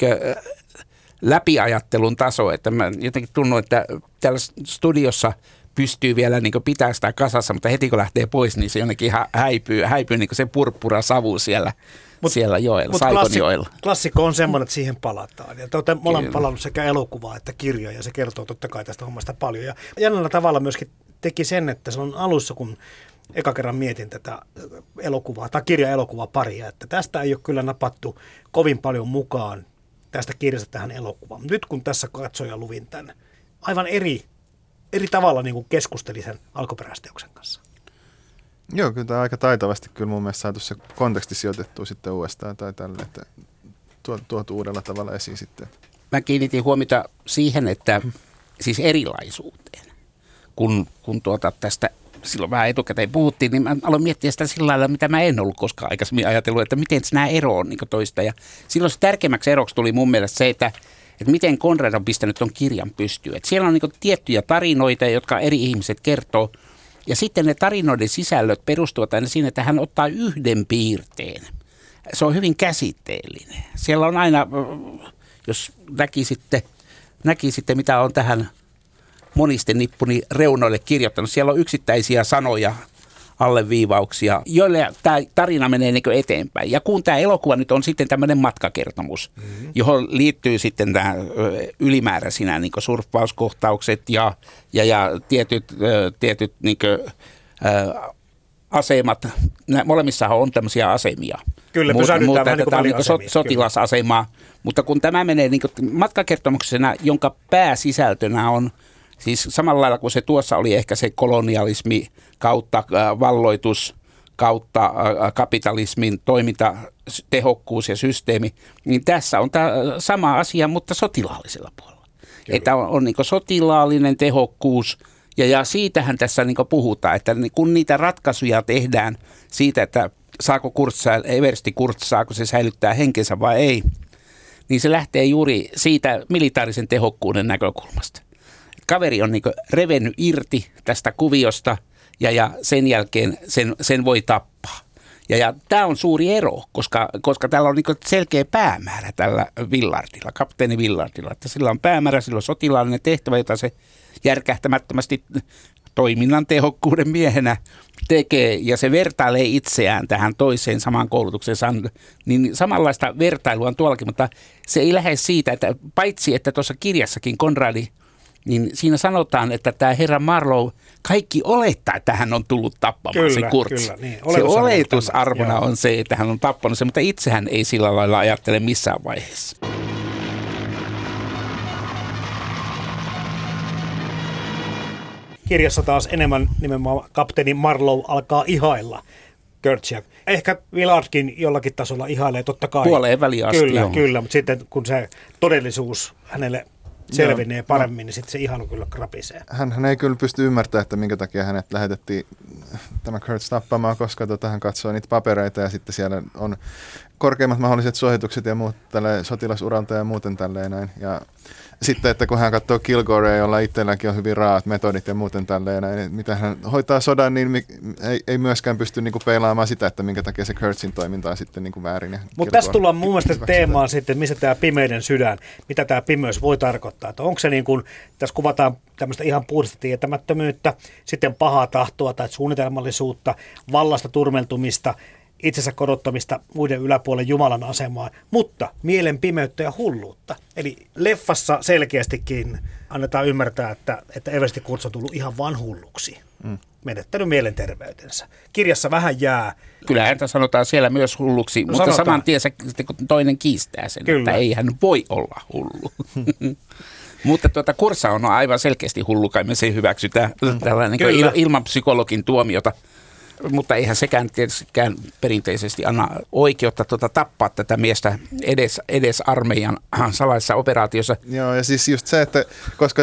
läpiajattelun taso, että mä jotenkin tunnun, että täällä studiossa pystyy vielä niin pitää sitä kasassa, mutta heti kun lähtee pois, niin se jonnekin häipyy, häipyy niin se purppura savu siellä, mut, siellä joella, mut Saikonjoella. Klassi, klassikko on semmoinen, että siihen palataan. Ja te olette molemmat palannut sekä elokuvaa että kirjoja, ja se kertoo totta kai tästä hommasta paljon. Ja jännällä tavalla myöskin teki sen, että se on alussa, kun eka kerran mietin tätä elokuvaa, tai kirja-elokuvaa paria, että tästä ei ole kyllä napattu kovin paljon mukaan tästä kirjasta tähän elokuvaan. Nyt kun tässä katsoja luvin tämän, aivan eri, eri tavalla niin kuin keskusteli sen alkuperäisteoksen kanssa. Joo, kyllä tämä aika taitavasti kyllä mun mielestä saatu se konteksti sijoitettua sitten uudestaan tai tälle, että tuotu uudella tavalla esiin sitten. Mä kiinnitin huomiota siihen, että siis erilaisuuteen, kun, kun tuota tästä silloin vähän etukäteen puhuttiin, niin mä aloin miettiä sitä sillä lailla, mitä mä en ollut koskaan aikaisemmin ajatellut, että miten nämä ero on niin toista. Ja silloin se tärkeimmäksi eroksi tuli mun mielestä se, että, että miten Konrad on pistänyt tuon kirjan pystyyn. Että siellä on niin tiettyjä tarinoita, jotka eri ihmiset kertoo. Ja sitten ne tarinoiden sisällöt perustuvat aina siinä, että hän ottaa yhden piirteen. Se on hyvin käsitteellinen. Siellä on aina, jos näki sitten, näki sitten mitä on tähän monisten nippuni reunoille kirjoittanut. Siellä on yksittäisiä sanoja, alleviivauksia, joille tämä tarina menee niin eteenpäin. Ja kun tämä elokuva nyt on sitten tämmöinen matkakertomus, mm-hmm. johon liittyy sitten tämä ylimääräisinä niin surffauskohtaukset ja, ja, ja tietyt, tietyt niin kuin, asemat. Molemmissahan on tämmöisiä asemia. Kyllä, Mut, mutta niin tämä on niin so, sotilasasema. Mutta kun tämä menee niin matkakertomuksena, jonka pääsisältönä on – Siis samalla lailla kuin se tuossa oli ehkä se kolonialismi kautta äh, valloitus kautta äh, kapitalismin toiminta, tehokkuus ja systeemi, niin tässä on tämä sama asia, mutta sotilaallisella puolella. Kyllä. Että on, on niin sotilaallinen tehokkuus, ja, ja siitähän tässä niin puhutaan, että kun niitä ratkaisuja tehdään siitä, että saako Kurtsa, Eversti Kurtsa, saako se säilyttää henkensä vai ei, niin se lähtee juuri siitä militaarisen tehokkuuden näkökulmasta kaveri on niin revennyt irti tästä kuviosta ja, ja sen jälkeen sen, sen voi tappaa. Ja, ja tämä on suuri ero, koska, koska tällä on niin selkeä päämäärä tällä Villardilla, kapteeni Villardilla. Että sillä on päämäärä, sillä on sotilaallinen tehtävä, jota se järkähtämättömästi toiminnan tehokkuuden miehenä tekee ja se vertailee itseään tähän toiseen samaan koulutukseen, niin samanlaista vertailua on tuollakin, mutta se ei lähde siitä, että paitsi että tuossa kirjassakin Konradi niin siinä sanotaan, että tämä herra Marlow, kaikki olettaa, että hän on tullut tappamaan kyllä, se kurtsi. Kyllä, niin. Se oletusarvona on se, että hän on tappanut se, mutta itsehän ei sillä lailla ajattele missään vaiheessa. Kirjassa taas enemmän nimenomaan kapteeni Marlow alkaa ihailla Gertsia. Ehkä Villardkin jollakin tasolla ihailee totta kai. Puoleen väliin asti. Kyllä, joo. kyllä, mutta sitten kun se todellisuus hänelle selvinee paremmin, niin sitten se ihailu kyllä krapisee. Hän, hän ei kyllä pysty ymmärtämään, että minkä takia hänet lähetettiin tämä Kurtz tappamaan, koska tota, hän katsoo niitä papereita ja sitten siellä on korkeimmat mahdolliset suositukset ja muut tälle sotilasuralta ja muuten tälleen näin. Ja sitten, että kun hän katsoo Kilgorea, jolla itselläkin on hyvin raat metodit ja muuten tälleen, näin, mitä hän hoitaa sodan, niin ei, ei myöskään pysty niinku peilaamaan sitä, että minkä takia se Kurtzin toiminta on sitten niinku väärin. Mutta tässä tullaan mun mielestä teemaan sitten, missä tämä pimeiden sydän, mitä tämä pimeys voi tarkoittaa. Että onko se niin kuin, tässä kuvataan tämmöistä ihan puhdasta tietämättömyyttä, sitten pahaa tahtoa tai suunnitelmallisuutta, vallasta turmeltumista, itsensä korottamista muiden yläpuolen Jumalan asemaan, mutta mielen pimeyttä ja hulluutta. Eli leffassa selkeästikin annetaan ymmärtää, että, että Eversti Kurtz on tullut ihan vanhulluksi. Mm. Menettänyt mielenterveytensä. Kirjassa vähän jää. Kyllä häntä sanotaan siellä myös hulluksi, no, mutta sanotaan. saman tien se, toinen kiistää sen, Kyllä. että ei hän voi olla hullu. *laughs* Mutta tuota, Kursa on aivan selkeästi hullu, kai me se hyväksytään tällainen il, ilman psykologin tuomiota mutta eihän sekään tietystikään perinteisesti anna oikeutta tuota, tappaa tätä miestä edes, edes armeijan salaisessa operaatiossa. Joo, ja siis just se, että koska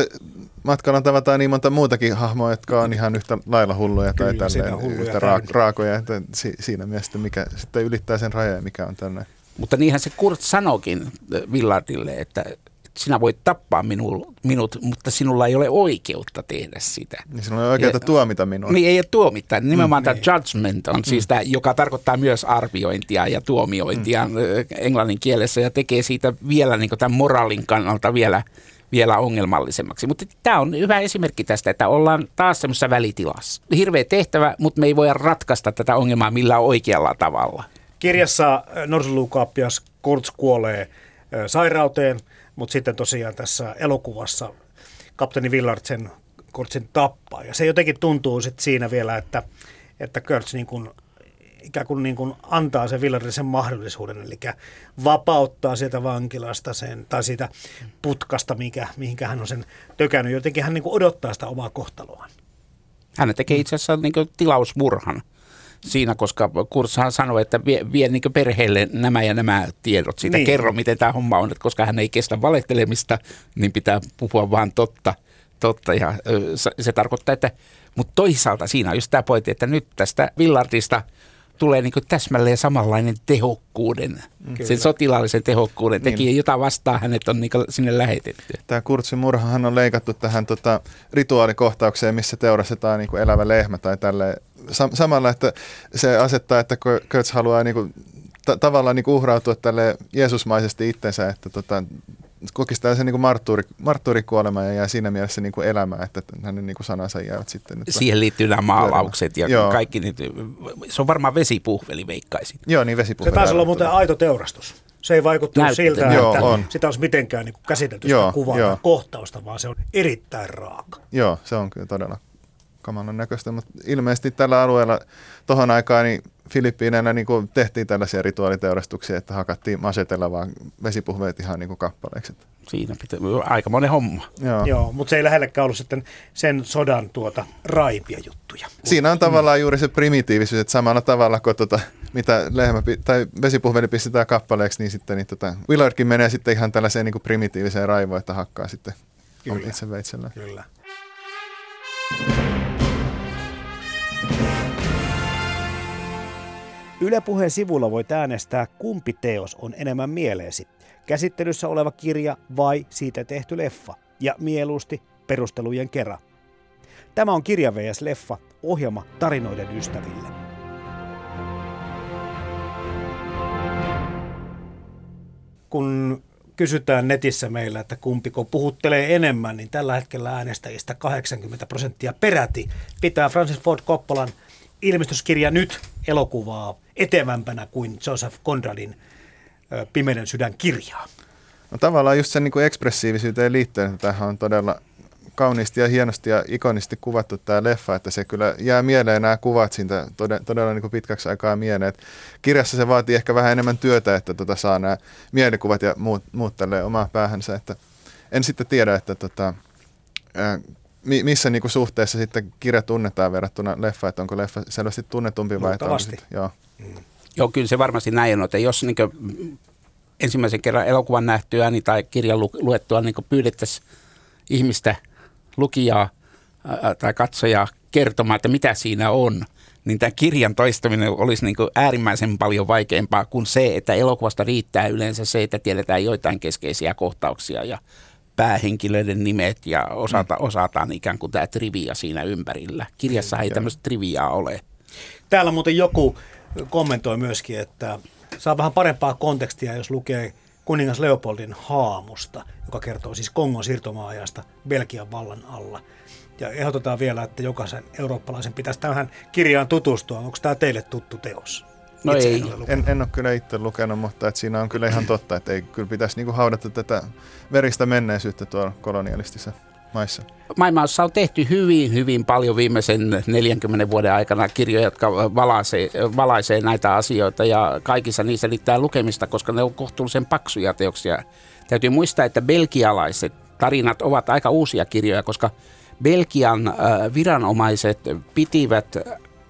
matkalla tavataan niin monta muutakin hahmoa, jotka on ihan yhtä lailla hulluja tai Kyllä, tälleen, hulluja yhtä ra- raakoja, että si- siinä mielessä mikä sitten ylittää sen rajan, mikä on tänne. Mutta niinhän se Kurt sanokin Villardille, että sinä voit tappaa minu, minut, mutta sinulla ei ole oikeutta tehdä sitä. Niin sinulla on oikeutta Ja- tuomita minua. Niin ei ole tuomita. Nimenomaan mm, tämä niin. judgment on siis tämä, joka tarkoittaa myös arviointia ja tuomiointia mm. englannin kielessä ja tekee siitä vielä niin tämän moraalin kannalta vielä, vielä ongelmallisemmaksi. Mutta tämä on hyvä esimerkki tästä, että ollaan taas semmoisessa välitilassa. Hirveä tehtävä, mutta me ei voida ratkaista tätä ongelmaa millään oikealla tavalla. Kirjassa norsulukaappias Kurtz kuolee äh, sairauteen, mutta sitten tosiaan tässä elokuvassa kapteeni Willard sen Kurtzin tappaa. Ja se jotenkin tuntuu sitten siinä vielä, että, että Kurtz niin kuin, ikään kuin, niin kuin antaa sen Willardille sen mahdollisuuden, eli vapauttaa sieltä vankilasta sen, tai siitä putkasta, mikä, mihinkä hän on sen tökännyt. Jotenkin hän niin kuin odottaa sitä omaa kohtaloaan. Hän tekee itse asiassa niin tilausmurhan siinä, koska Kurssahan sanoi, että vie, vie niin perheelle nämä ja nämä tiedot siitä. Niin. Kerro, miten tämä homma on, että koska hän ei kestä valehtelemista, niin pitää puhua vaan totta. totta ja se tarkoittaa, että, mutta toisaalta siinä on just tämä pointti, että nyt tästä Villardista tulee niin täsmälleen samanlainen tehokkuuden, sen sotilaallisen tehokkuuden tekijä, jota vastaan hänet on niin sinne lähetetty. Tämä Kurtsin murhahan on leikattu tähän tota, rituaalikohtaukseen, missä teurastetaan niin elävä lehmä tai tälle Sam- samalla, että se asettaa, että Kurtz haluaa niin kuin, ta- tavallaan niin uhrautua tälle Jeesusmaisesti itsensä, että tota, kokisi tällaisen niin kuin marttuuri, marttuurikuoleman ja jää siinä mielessä niin kuin elämään, että hänen niin kuin sanansa jäävät sitten. Että, Siihen liittyy nämä maalaukset ja Joo. kaikki niitä. Se on varmaan vesipuhveli, veikkaisin. Joo, niin Se vesipuhveli. taisi olla muuten aito teurastus. Se ei vaikuttanut Näyttö. siltä, Joo, että on. sitä olisi mitenkään niin kuin käsitelty Joo, sitä kuvaa kohtausta, vaan se on erittäin raaka. Joo, se on kyllä todella kamalan näköistä, mutta ilmeisesti tällä alueella tohon aikaan niin Filippiineillä niin kuin tehtiin tällaisia rituaaliteurastuksia, että hakattiin masetella vaan vesipuhveet ihan niin kuin kappaleiksi. Että- Siinä pitää, aika monen homma. Joo. Joo, mutta se ei lähellekään ollut sitten sen sodan tuota raipia juttuja. Siinä on tavallaan juuri se primitiivisyys, että samalla tavalla kuin tota, mitä lehmä tai vesipuhveli pistetään kappaleeksi, niin sitten niin tota, Willardkin menee sitten ihan tällaiseen niin kuin primitiiviseen raivoon, että hakkaa sitten Kyllä. itse veitsellä. Kyllä. Yle Puheen sivulla voit äänestää, kumpi teos on enemmän mieleesi. Käsittelyssä oleva kirja vai siitä tehty leffa. Ja mieluusti perustelujen kerran. Tämä on Kirja vs. Leffa, ohjelma tarinoiden ystäville. Kun kysytään netissä meillä, että kumpiko puhuttelee enemmän, niin tällä hetkellä äänestäjistä 80 prosenttia peräti pitää Francis Ford Coppolan ilmestyskirja nyt elokuvaa etevämpänä kuin Joseph Conradin ö, Pimeyden sydän kirjaa. No tavallaan just sen niin kuin ekspressiivisyyteen liittyen, tämähän on todella kauniisti ja hienosti ja ikonisti kuvattu tämä leffa, että se kyllä jää mieleen nämä kuvat siitä todella, todella niin kuin pitkäksi aikaa mieleen. Et kirjassa se vaatii ehkä vähän enemmän työtä, että tota saa nämä mielikuvat ja muut, muut tälleen omaan päähänsä. Että en sitten tiedä, että tota, mi- missä niin kuin suhteessa sitten kirja tunnetaan verrattuna leffa, että onko leffa selvästi tunnetumpi vai sit- joo. Joo, kyllä se varmasti näin on, että jos niin ensimmäisen kerran elokuvan nähtyä niin, tai kirjan lu- luettua niin pyydettäisiin ihmistä, lukijaa ää, tai katsojaa kertomaan, että mitä siinä on, niin tämän kirjan toistaminen olisi niin äärimmäisen paljon vaikeampaa kuin se, että elokuvasta riittää yleensä se, että tiedetään joitain keskeisiä kohtauksia ja päähenkilöiden nimet ja osata, osataan ikään kuin tämä trivia siinä ympärillä. Kirjassa ei tämmöistä triviaa ole. Täällä muuten joku kommentoi myöskin, että saa vähän parempaa kontekstia, jos lukee kuningas Leopoldin haamusta, joka kertoo siis Kongon siirtomaajasta Belgian vallan alla. Ja ehdotetaan vielä, että jokaisen eurooppalaisen pitäisi tähän kirjaan tutustua. Onko tämä teille tuttu teos? No Itse ei. en. En, en ole kyllä itse lukenut, mutta että siinä on kyllä ihan totta, että ei kyllä pitäisi niin kuin haudata tätä veristä menneisyyttä tuolla kolonialistisissa maissa. Maailmassa on tehty hyvin, hyvin paljon viimeisen 40 vuoden aikana kirjoja, jotka valaisee, valaisee näitä asioita ja kaikissa niissä riittää lukemista, koska ne on kohtuullisen paksuja teoksia. Täytyy muistaa, että belgialaiset tarinat ovat aika uusia kirjoja, koska Belgian äh, viranomaiset pitivät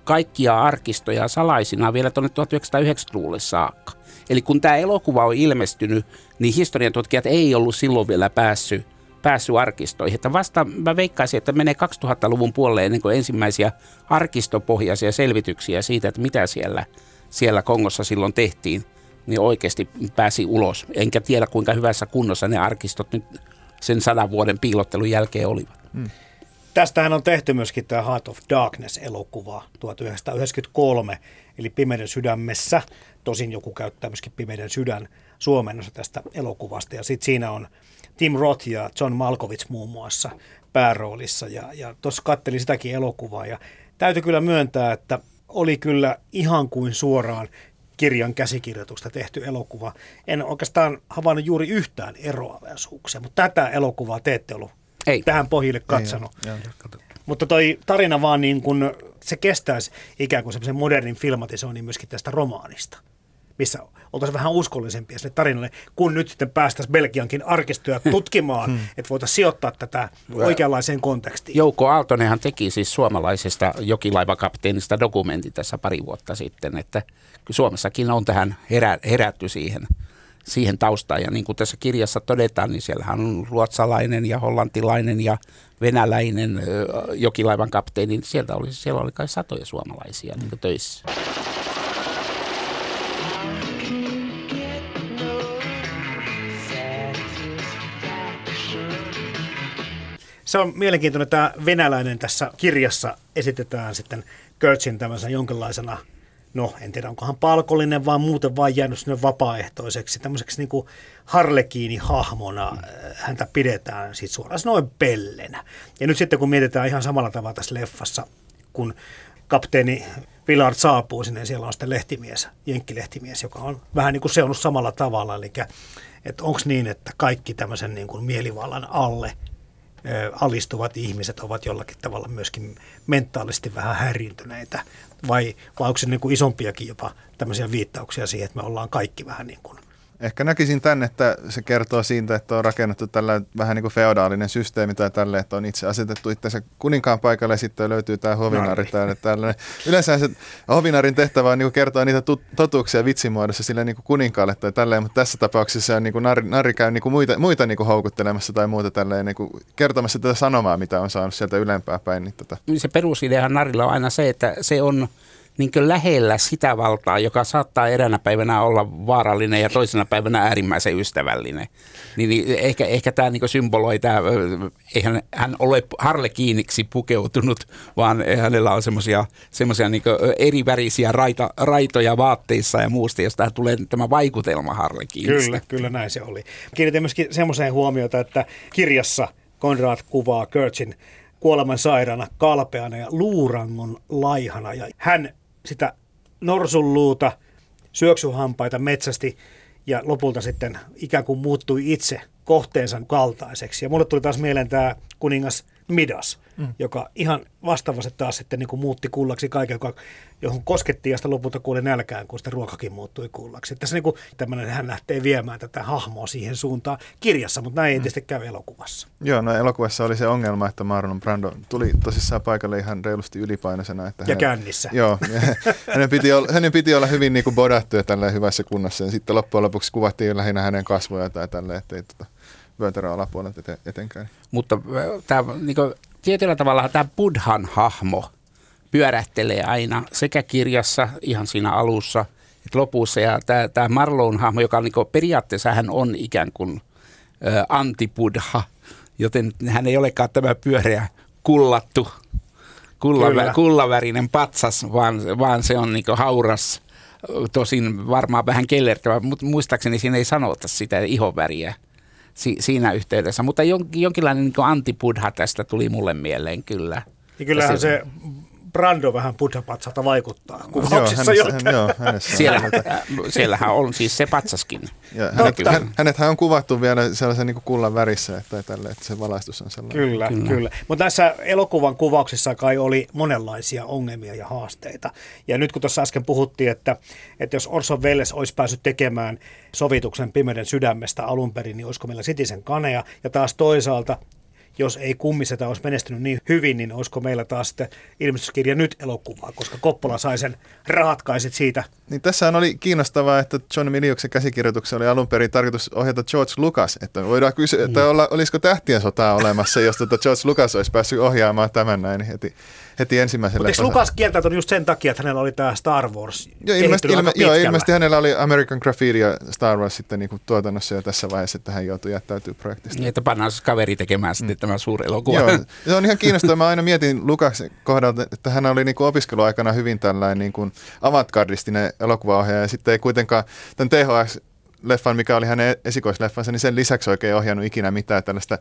kaikkia arkistoja salaisina vielä tuonne 1990-luvulle saakka. Eli kun tämä elokuva on ilmestynyt, niin historian tutkijat ei ollut silloin vielä päässyt päässyt arkistoihin. Että vasta mä veikkaisin, että menee 2000-luvun puolelle ennen kuin ensimmäisiä arkistopohjaisia selvityksiä siitä, että mitä siellä, siellä Kongossa silloin tehtiin, niin oikeasti pääsi ulos. Enkä tiedä kuinka hyvässä kunnossa ne arkistot nyt sen sadan vuoden piilottelun jälkeen olivat. Tästähän on tehty myöskin tämä Heart of Darkness-elokuva 1993, eli Pimeyden sydämessä. Tosin joku käyttää myöskin Pimeyden sydän suomennossa tästä elokuvasta. Ja sitten siinä on Tim Roth ja John Malkovich muun muassa pääroolissa. Ja, ja tuossa kattelin sitäkin elokuvaa ja täytyy kyllä myöntää, että oli kyllä ihan kuin suoraan kirjan käsikirjoituksesta tehty elokuva. En oikeastaan havainnut juuri yhtään eroavaisuuksia, mutta tätä elokuvaa te ette ollut Ei. tähän pohjille katsonut. Mutta toi tarina vaan niin kuin, se kestäisi ikään kuin semmoisen modernin filmatisoinnin myöskin tästä romaanista, missä oltaisiin vähän uskollisempia sille tarinalle, kun nyt sitten päästäisiin Belgiankin arkistoja *laughs* tutkimaan, että voitaisiin sijoittaa tätä oikeanlaiseen kontekstiin. Jouko Aaltonenhan teki siis suomalaisesta jokilaivakapteenista dokumentin tässä pari vuotta sitten, että Suomessakin on tähän herä, herätty siihen, siihen taustaan. Ja niin kuin tässä kirjassa todetaan, niin siellähän on ruotsalainen ja hollantilainen ja venäläinen jokilaivan kapteeni. Sieltä oli, siellä oli kai satoja suomalaisia niin kuin töissä. Se on mielenkiintoinen, tämä venäläinen tässä kirjassa esitetään sitten Kurtzin tämmöisenä jonkinlaisena, no en tiedä onkohan palkollinen, vaan muuten vaan jäänyt sinne vapaaehtoiseksi, tämmöiseksi niin kuin harlekiini-hahmona häntä pidetään siis suoraan noin pellenä. Ja nyt sitten kun mietitään ihan samalla tavalla tässä leffassa, kun kapteeni Willard saapuu sinne ja siellä on sitten lehtimies, jenkkilehtimies, joka on vähän niin kuin seonnut samalla tavalla. Eli että onko niin, että kaikki tämmöisen niin kuin mielivallan alle alistuvat ihmiset ovat jollakin tavalla myöskin mentaalisesti vähän häiriintyneitä, vai, vai onko se niin kuin isompiakin jopa tämmöisiä viittauksia siihen, että me ollaan kaikki vähän niin kuin Ehkä näkisin tämän, että se kertoo siitä, että on rakennettu tällä vähän niin kuin feodaalinen systeemi tai tälle, että on itse asetettu itse kuninkaan paikalle ja sitten löytyy tämä hovinaari Narri. täällä. Tällainen. Yleensä se hovinaarin tehtävä on niin kuin kertoa niitä tut- totuuksia vitsimuodossa sille niin kuin kuninkaalle tai tälleen, mutta tässä tapauksessa se on niin kuin narri, narri käy niin kuin muita, muita niin kuin houkuttelemassa tai muuta tälleen, niin kuin kertomassa tätä sanomaa, mitä on saanut sieltä ylempää päin. Niin tota. se perusideahan narilla on aina se, että se on niin lähellä sitä valtaa, joka saattaa eräänä päivänä olla vaarallinen ja toisena päivänä äärimmäisen ystävällinen. Niin, niin ehkä, ehkä tämä niin symboloi, tämä, eihän hän ole harlekiiniksi pukeutunut, vaan hänellä on semmoisia niin erivärisiä raita, raitoja vaatteissa ja muusta, josta tulee tämä vaikutelma harlekiinista. Kyllä, kyllä näin se oli. Kiinnitin myöskin semmoiseen huomiota, että kirjassa Konrad kuvaa Kurtzin kuoleman sairaana, kalpeana ja luurangon laihana. Ja hän sitä norsunluuta, syöksyhampaita metsästi ja lopulta sitten ikään kuin muuttui itse kohteensa kaltaiseksi. Ja mulle tuli taas mieleen tämä kuningas Midas, mm. joka ihan vastaavasti taas sitten niin kuin muutti kullaksi kaiken, joka, johon koskettiin ja sitten lopulta kuoli nälkään, kun sitten ruokakin muuttui kullaksi. Että tässä niin kuin tämmöinen, hän lähtee viemään tätä hahmoa siihen suuntaan kirjassa, mutta näin ei tietysti käy elokuvassa. Joo, no elokuvassa oli se ongelma, että Marlon Brando tuli tosissaan paikalle ihan reilusti ylipainoisena. Että Ja hänen, kännissä. Joo, *laughs* hänen piti, olla, hänen piti olla hyvin niin kuin bodattu ja tällä hyvässä kunnossa. Ja sitten loppujen lopuksi kuvattiin lähinnä hänen kasvoja tai tällä, ettei tota, vyötärö alapuolelta eten, etenkään. Mutta tämä, niin tietyllä tavalla tämä Buddhan hahmo pyörähtelee aina sekä kirjassa ihan siinä alussa että lopussa. Ja tämä, tämä Marlon hahmo, joka niin kuin, periaatteessa hän on ikään kuin ä, anti-Buddha, joten hän ei olekaan tämä pyöreä kullattu, kullavä, kullavärinen patsas, vaan, vaan se on niin hauras, tosin varmaan vähän kellertävä, mutta muistaakseni siinä ei sanota sitä ihonväriä si- siinä yhteydessä. Mutta jon- jonkinlainen niin antipudha tästä tuli mulle mieleen kyllä. Ja kyllähän se Brando vähän buddha-patsalta vaikuttaa Joo, kuvauksissa hänessä, hän, joo, hänessä *laughs* Siellä, äh, siellähän on siis se patsaskin. Ja hänet, Kyllä. hän, hänethän on kuvattu vielä sellaisen niin kuin kullan värissä, että, tälle, että se valaistus on sellainen. Kyllä, kyllä. kyllä. Mutta näissä elokuvan kuvauksissa kai oli monenlaisia ongelmia ja haasteita. Ja nyt kun tuossa äsken puhuttiin, että, että jos Orson Welles olisi päässyt tekemään sovituksen Pimeyden sydämestä alun perin, niin olisiko meillä Sitisen kaneja. Ja taas toisaalta, jos ei kummiseta olisi menestynyt niin hyvin, niin olisiko meillä taas sitten ilmestyskirja nyt elokuvaa, koska Koppola sai sen rahatkaiset siitä. Niin tässä oli kiinnostavaa, että John Miliuksen käsikirjoituksen oli alun perin tarkoitus ohjata George Lucas, että voidaan kysyä, että olla, olisiko tähtien sotaa olemassa, jos tuota George Lucas olisi päässyt ohjaamaan tämän näin heti, heti ensimmäisellä. Mutta Lukas kieltäytynyt just sen takia, että hänellä oli tämä Star Wars Joo, ilmeisesti, ilme, joo, ilmeisesti hänellä oli American Graffiti ja Star Wars sitten niin kuin tuotannossa jo tässä vaiheessa, että hän joutui jättäytyy projektista. Niin, että pannaan se kaveri tekemään sitten mm. tämä suuri elokuva. Joo, se on ihan *laughs* kiinnostavaa. Mä aina mietin Lukaksen kohdalta, että hän oli niin kuin opiskeluaikana hyvin tällainen niin kuin avantgardistinen elokuvaohjaaja ja sitten ei kuitenkaan tämän THX leffan, mikä oli hänen esikoisleffansa, niin sen lisäksi oikein ohjannut ikinä mitään tällaista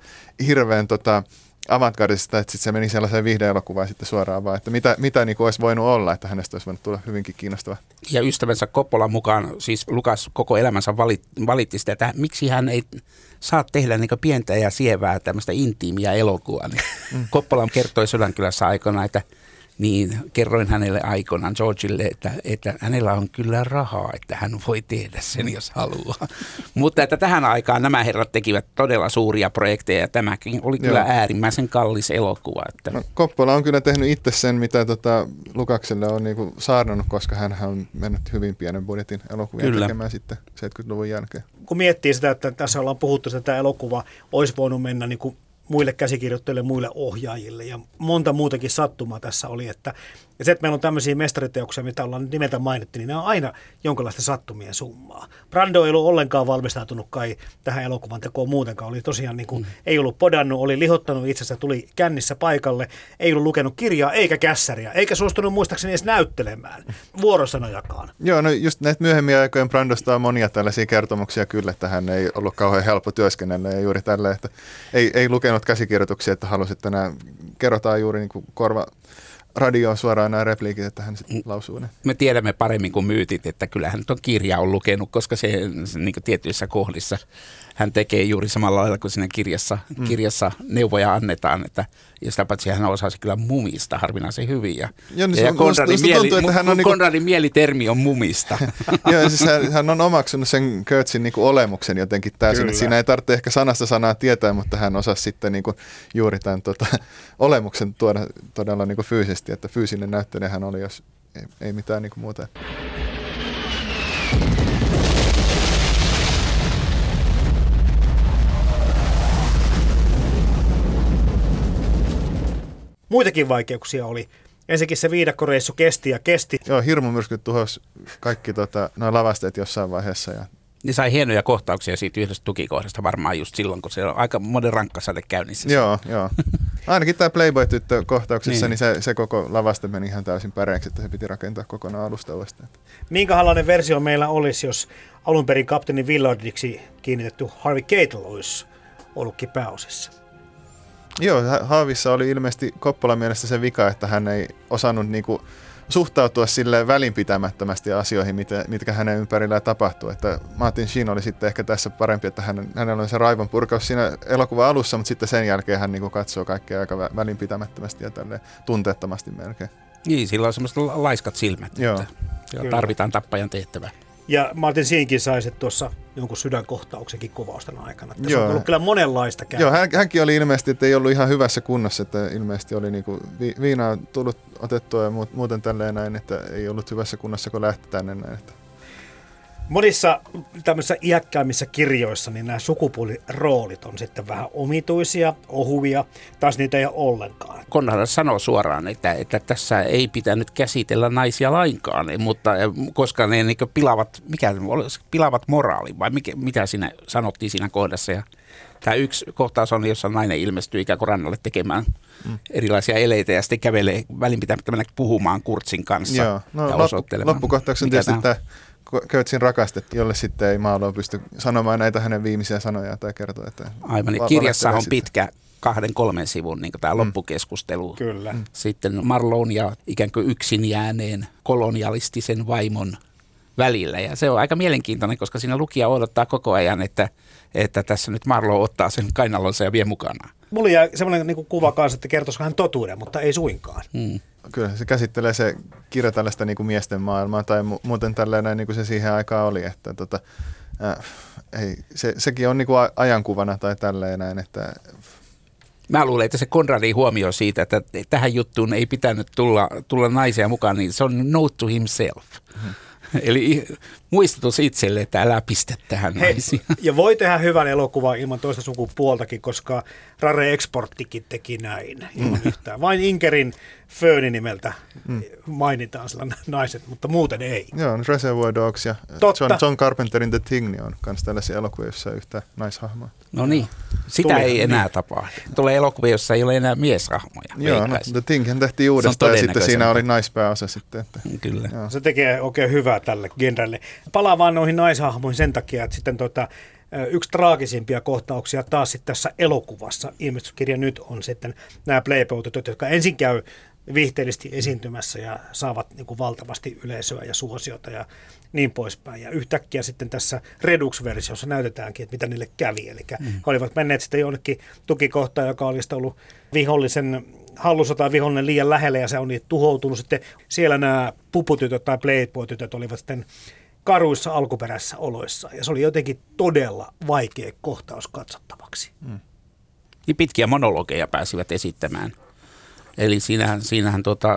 hirveän tota, avantgardista, että sitten se meni sellaiseen viihdeelokuvaan sitten suoraan vaan, että mitä, mitä niin kuin olisi voinut olla, että hänestä olisi voinut tulla hyvinkin kiinnostava. Ja ystävänsä Koppolan mukaan, siis Lukas koko elämänsä valit, valitti sitä, että miksi hän ei saa tehdä niin pientä ja sievää tämmöistä intiimiä elokuvaa. Niin mm. Koppola kertoi Sodankylässä aikana, että niin kerroin hänelle aikoinaan Georgille, että, että hänellä on kyllä rahaa, että hän voi tehdä sen, jos haluaa. *laughs* Mutta että tähän aikaan nämä herrat tekivät todella suuria projekteja ja tämäkin oli kyllä Joo. äärimmäisen kallis elokuva. Että... No, Koppola on kyllä tehnyt itse sen, mitä tota Lukakselle on niinku saarnannut, koska hän on mennyt hyvin pienen budjetin elokuvia kyllä. tekemään sitten 70-luvun jälkeen. Kun miettii sitä, että tässä ollaan puhuttu, että tämä elokuva olisi voinut mennä niin kuin muille käsikirjoittajille, muille ohjaajille. Ja monta muutakin sattumaa tässä oli, että ja se, että meillä on tämmöisiä mestariteoksia, mitä ollaan nimeltä mainittu, niin ne on aina jonkinlaista sattumien summaa. Brando ei ollut ollenkaan valmistautunut kai tähän elokuvan tekoon muutenkaan. Oli tosiaan niin kuin, mm. ei ollut podannut, oli lihottanut itsensä, tuli kännissä paikalle, ei ollut lukenut kirjaa eikä kässäriä, eikä suostunut muistaakseni edes näyttelemään vuorosanojakaan. Joo, no just näitä myöhemmin aikojen Brandosta on monia tällaisia kertomuksia kyllä, että hän ei ollut kauhean helppo työskennellä ja juuri tällä, että ei, ei lukenut käsikirjoituksia, että halusi, että nämä kerrotaan juuri niin kuin korva radioon suoraan nämä repliikit, että hän sitten lausuu ne. Me tiedämme paremmin kuin myytit, että kyllähän nyt on kirja on lukenut, koska se, se niin tietyissä kohdissa tekee juuri samalla lailla kuin siinä kirjassa, mm. kirjassa neuvoja annetaan, että ja sitä paitsi hän osasi kyllä mumista harvinaisen hyvin. Ja, ja, niin ja on, Konradin, mieli, tuntuu, että hän on niinku... Konradin mielitermi on mumista. *laughs* Joo, siis hän, hän, on omaksunut sen Kurtzin niinku olemuksen jotenkin täysin. Että siinä ei tarvitse ehkä sanasta sanaa tietää, mutta hän osasi sitten niinku juuri tämän tota, *laughs* olemuksen tuoda todella niinku fyysisesti, että fyysinen näyttelijä hän oli, jos ei, ei mitään niinku muuta. Muitakin vaikeuksia oli. Ensinnäkin se viidakkoreissu kesti ja kesti. Joo, hirmumyrskyt tuhos kaikki tota, noin lavasteet jossain vaiheessa. Ja... Niin sai hienoja kohtauksia siitä yhdestä tukikohdasta varmaan just silloin, kun se on aika monen rankkasade käynnissä. Joo, joo. Ainakin tämä Playboy-tyttö kohtauksessa, niin, niin se, se, koko lavaste meni ihan täysin päreeksi, että se piti rakentaa kokonaan alusta uudestaan. Minkälainen versio meillä olisi, jos alun perin kapteeni Villardiksi kiinnitetty Harvey Keitel olisi ollutkin pääosissa? Joo, Haavissa oli ilmeisesti Koppolan mielestä se vika, että hän ei osannut niinku suhtautua sille välinpitämättömästi asioihin, mitä, mitkä hänen ympärillään tapahtuu. Että Martin Sheen oli sitten ehkä tässä parempi, että hän, hänellä on se raivon purkaus siinä elokuvan alussa, mutta sitten sen jälkeen hän niinku katsoo kaikkea aika välinpitämättömästi ja tunteettomasti melkein. Niin, sillä on semmoiset laiskat silmät, Joo. että tarvitaan tappajan tehtävää. Ja Martin Siinkin sai se tuossa jonkun sydänkohtauksenkin kuvausten aikana. Tässä Joo. on ollut kyllä monenlaista käytä. Joo, hän, hänkin oli ilmeisesti, että ei ollut ihan hyvässä kunnossa, että ilmeisesti oli niinku vi, viinaa tullut otettua ja muuten tälleen näin, että ei ollut hyvässä kunnossa, kun lähti tänne näin. Että Monissa tämmöisissä iäkkäimmissä kirjoissa niin nämä sukupuoliroolit on sitten vähän omituisia, ohuvia, taas niitä ei ole ollenkaan. Konrad sanoo suoraan, että, että tässä ei pitänyt käsitellä naisia lainkaan, mutta koska ne niin pilavat, mikä pilavat moraali vai mikä, mitä siinä sanottiin siinä kohdassa. Ja tämä yksi kohtaus on, jossa nainen ilmestyy ikään kuin rannalle tekemään mm. erilaisia eleitä ja sitten kävelee välinpitämättä puhumaan Kurtsin kanssa Joo. No, ja osoittelemaan. Loppukohtauksen tietysti tämä Kötsin rakastettu, jolle sitten ei Maalo pysty sanomaan näitä hänen viimeisiä sanoja tai kertoa. Että Aivan, niin kirjassa on pitkä kahden kolmen sivun niin tämä mm. loppukeskustelu. Kyllä. Mm. Sitten Marlon ja ikään kuin yksin jääneen kolonialistisen vaimon välillä. Ja se on aika mielenkiintoinen, koska siinä lukija odottaa koko ajan, että, että tässä nyt Marlo ottaa sen kainalonsa ja vie mukana. Mulla jää semmoinen niin kuva kanssa, että kertoisiko hän totuuden, mutta ei suinkaan. Hmm. Kyllä se käsittelee se kirja tällaista niin kuin miesten maailmaa tai mu- muuten tällainen niin kuin se siihen aikaan oli, että tota, äh, ei, se, sekin on niin kuin ajankuvana tai tälleen näin, että Mä luulen, että se Konradin huomio siitä, että tähän juttuun ei pitänyt tulla, tulla naisia mukaan, niin se on note to himself. Hmm. *laughs* Eli muistutus itselle, että älä pistä tähän Hei, naisiin. ja voi tehdä hyvän elokuvan ilman toista sukupuoltakin, koska Rare Exporttikin teki näin ilman mm. yhtään. Vain Inkerin Fööni nimeltä mm. mainitaan sillä naiset, mutta muuten ei. Joo, Reservoir Dogs ja Totta. John, John Carpenterin The Thing niin on myös tällaisia elokuvia, joissa ei yhtään naishahmoa. No niin, sitä Tulihan ei enää niin. tapahdu. Tulee elokuvia, jossa ei ole enää mieshahmoja. Joo, no. The Thing tehtiin uudestaan ja sitten siinä oli naispääosa sitten. Että. Kyllä. Joo. Se tekee oikein hyvää tälle genrelle. Palaa vaan noihin naishahmoihin sen takia, että sitten tota, yksi traagisimpia kohtauksia taas sitten tässä elokuvassa, ilmestyskirja nyt on sitten nämä playboy-tytöt, jotka ensin käy viihteellisesti esiintymässä ja saavat niin kuin valtavasti yleisöä ja suosiota ja niin poispäin. Ja yhtäkkiä sitten tässä Redux-versiossa näytetäänkin, että mitä niille kävi. Eli mm. he olivat menneet sitten jonnekin tukikohtaan, joka olisi ollut vihollisen hallussa tai vihollinen liian lähellä ja se on niin tuhoutunut. Sitten siellä nämä puputytöt tai playboy-tytöt olivat sitten karuissa alkuperäisissä oloissa. Ja se oli jotenkin todella vaikea kohtaus katsottavaksi. Niin pitkiä monologeja pääsivät esittämään. Eli siinähän, siinähän tuota,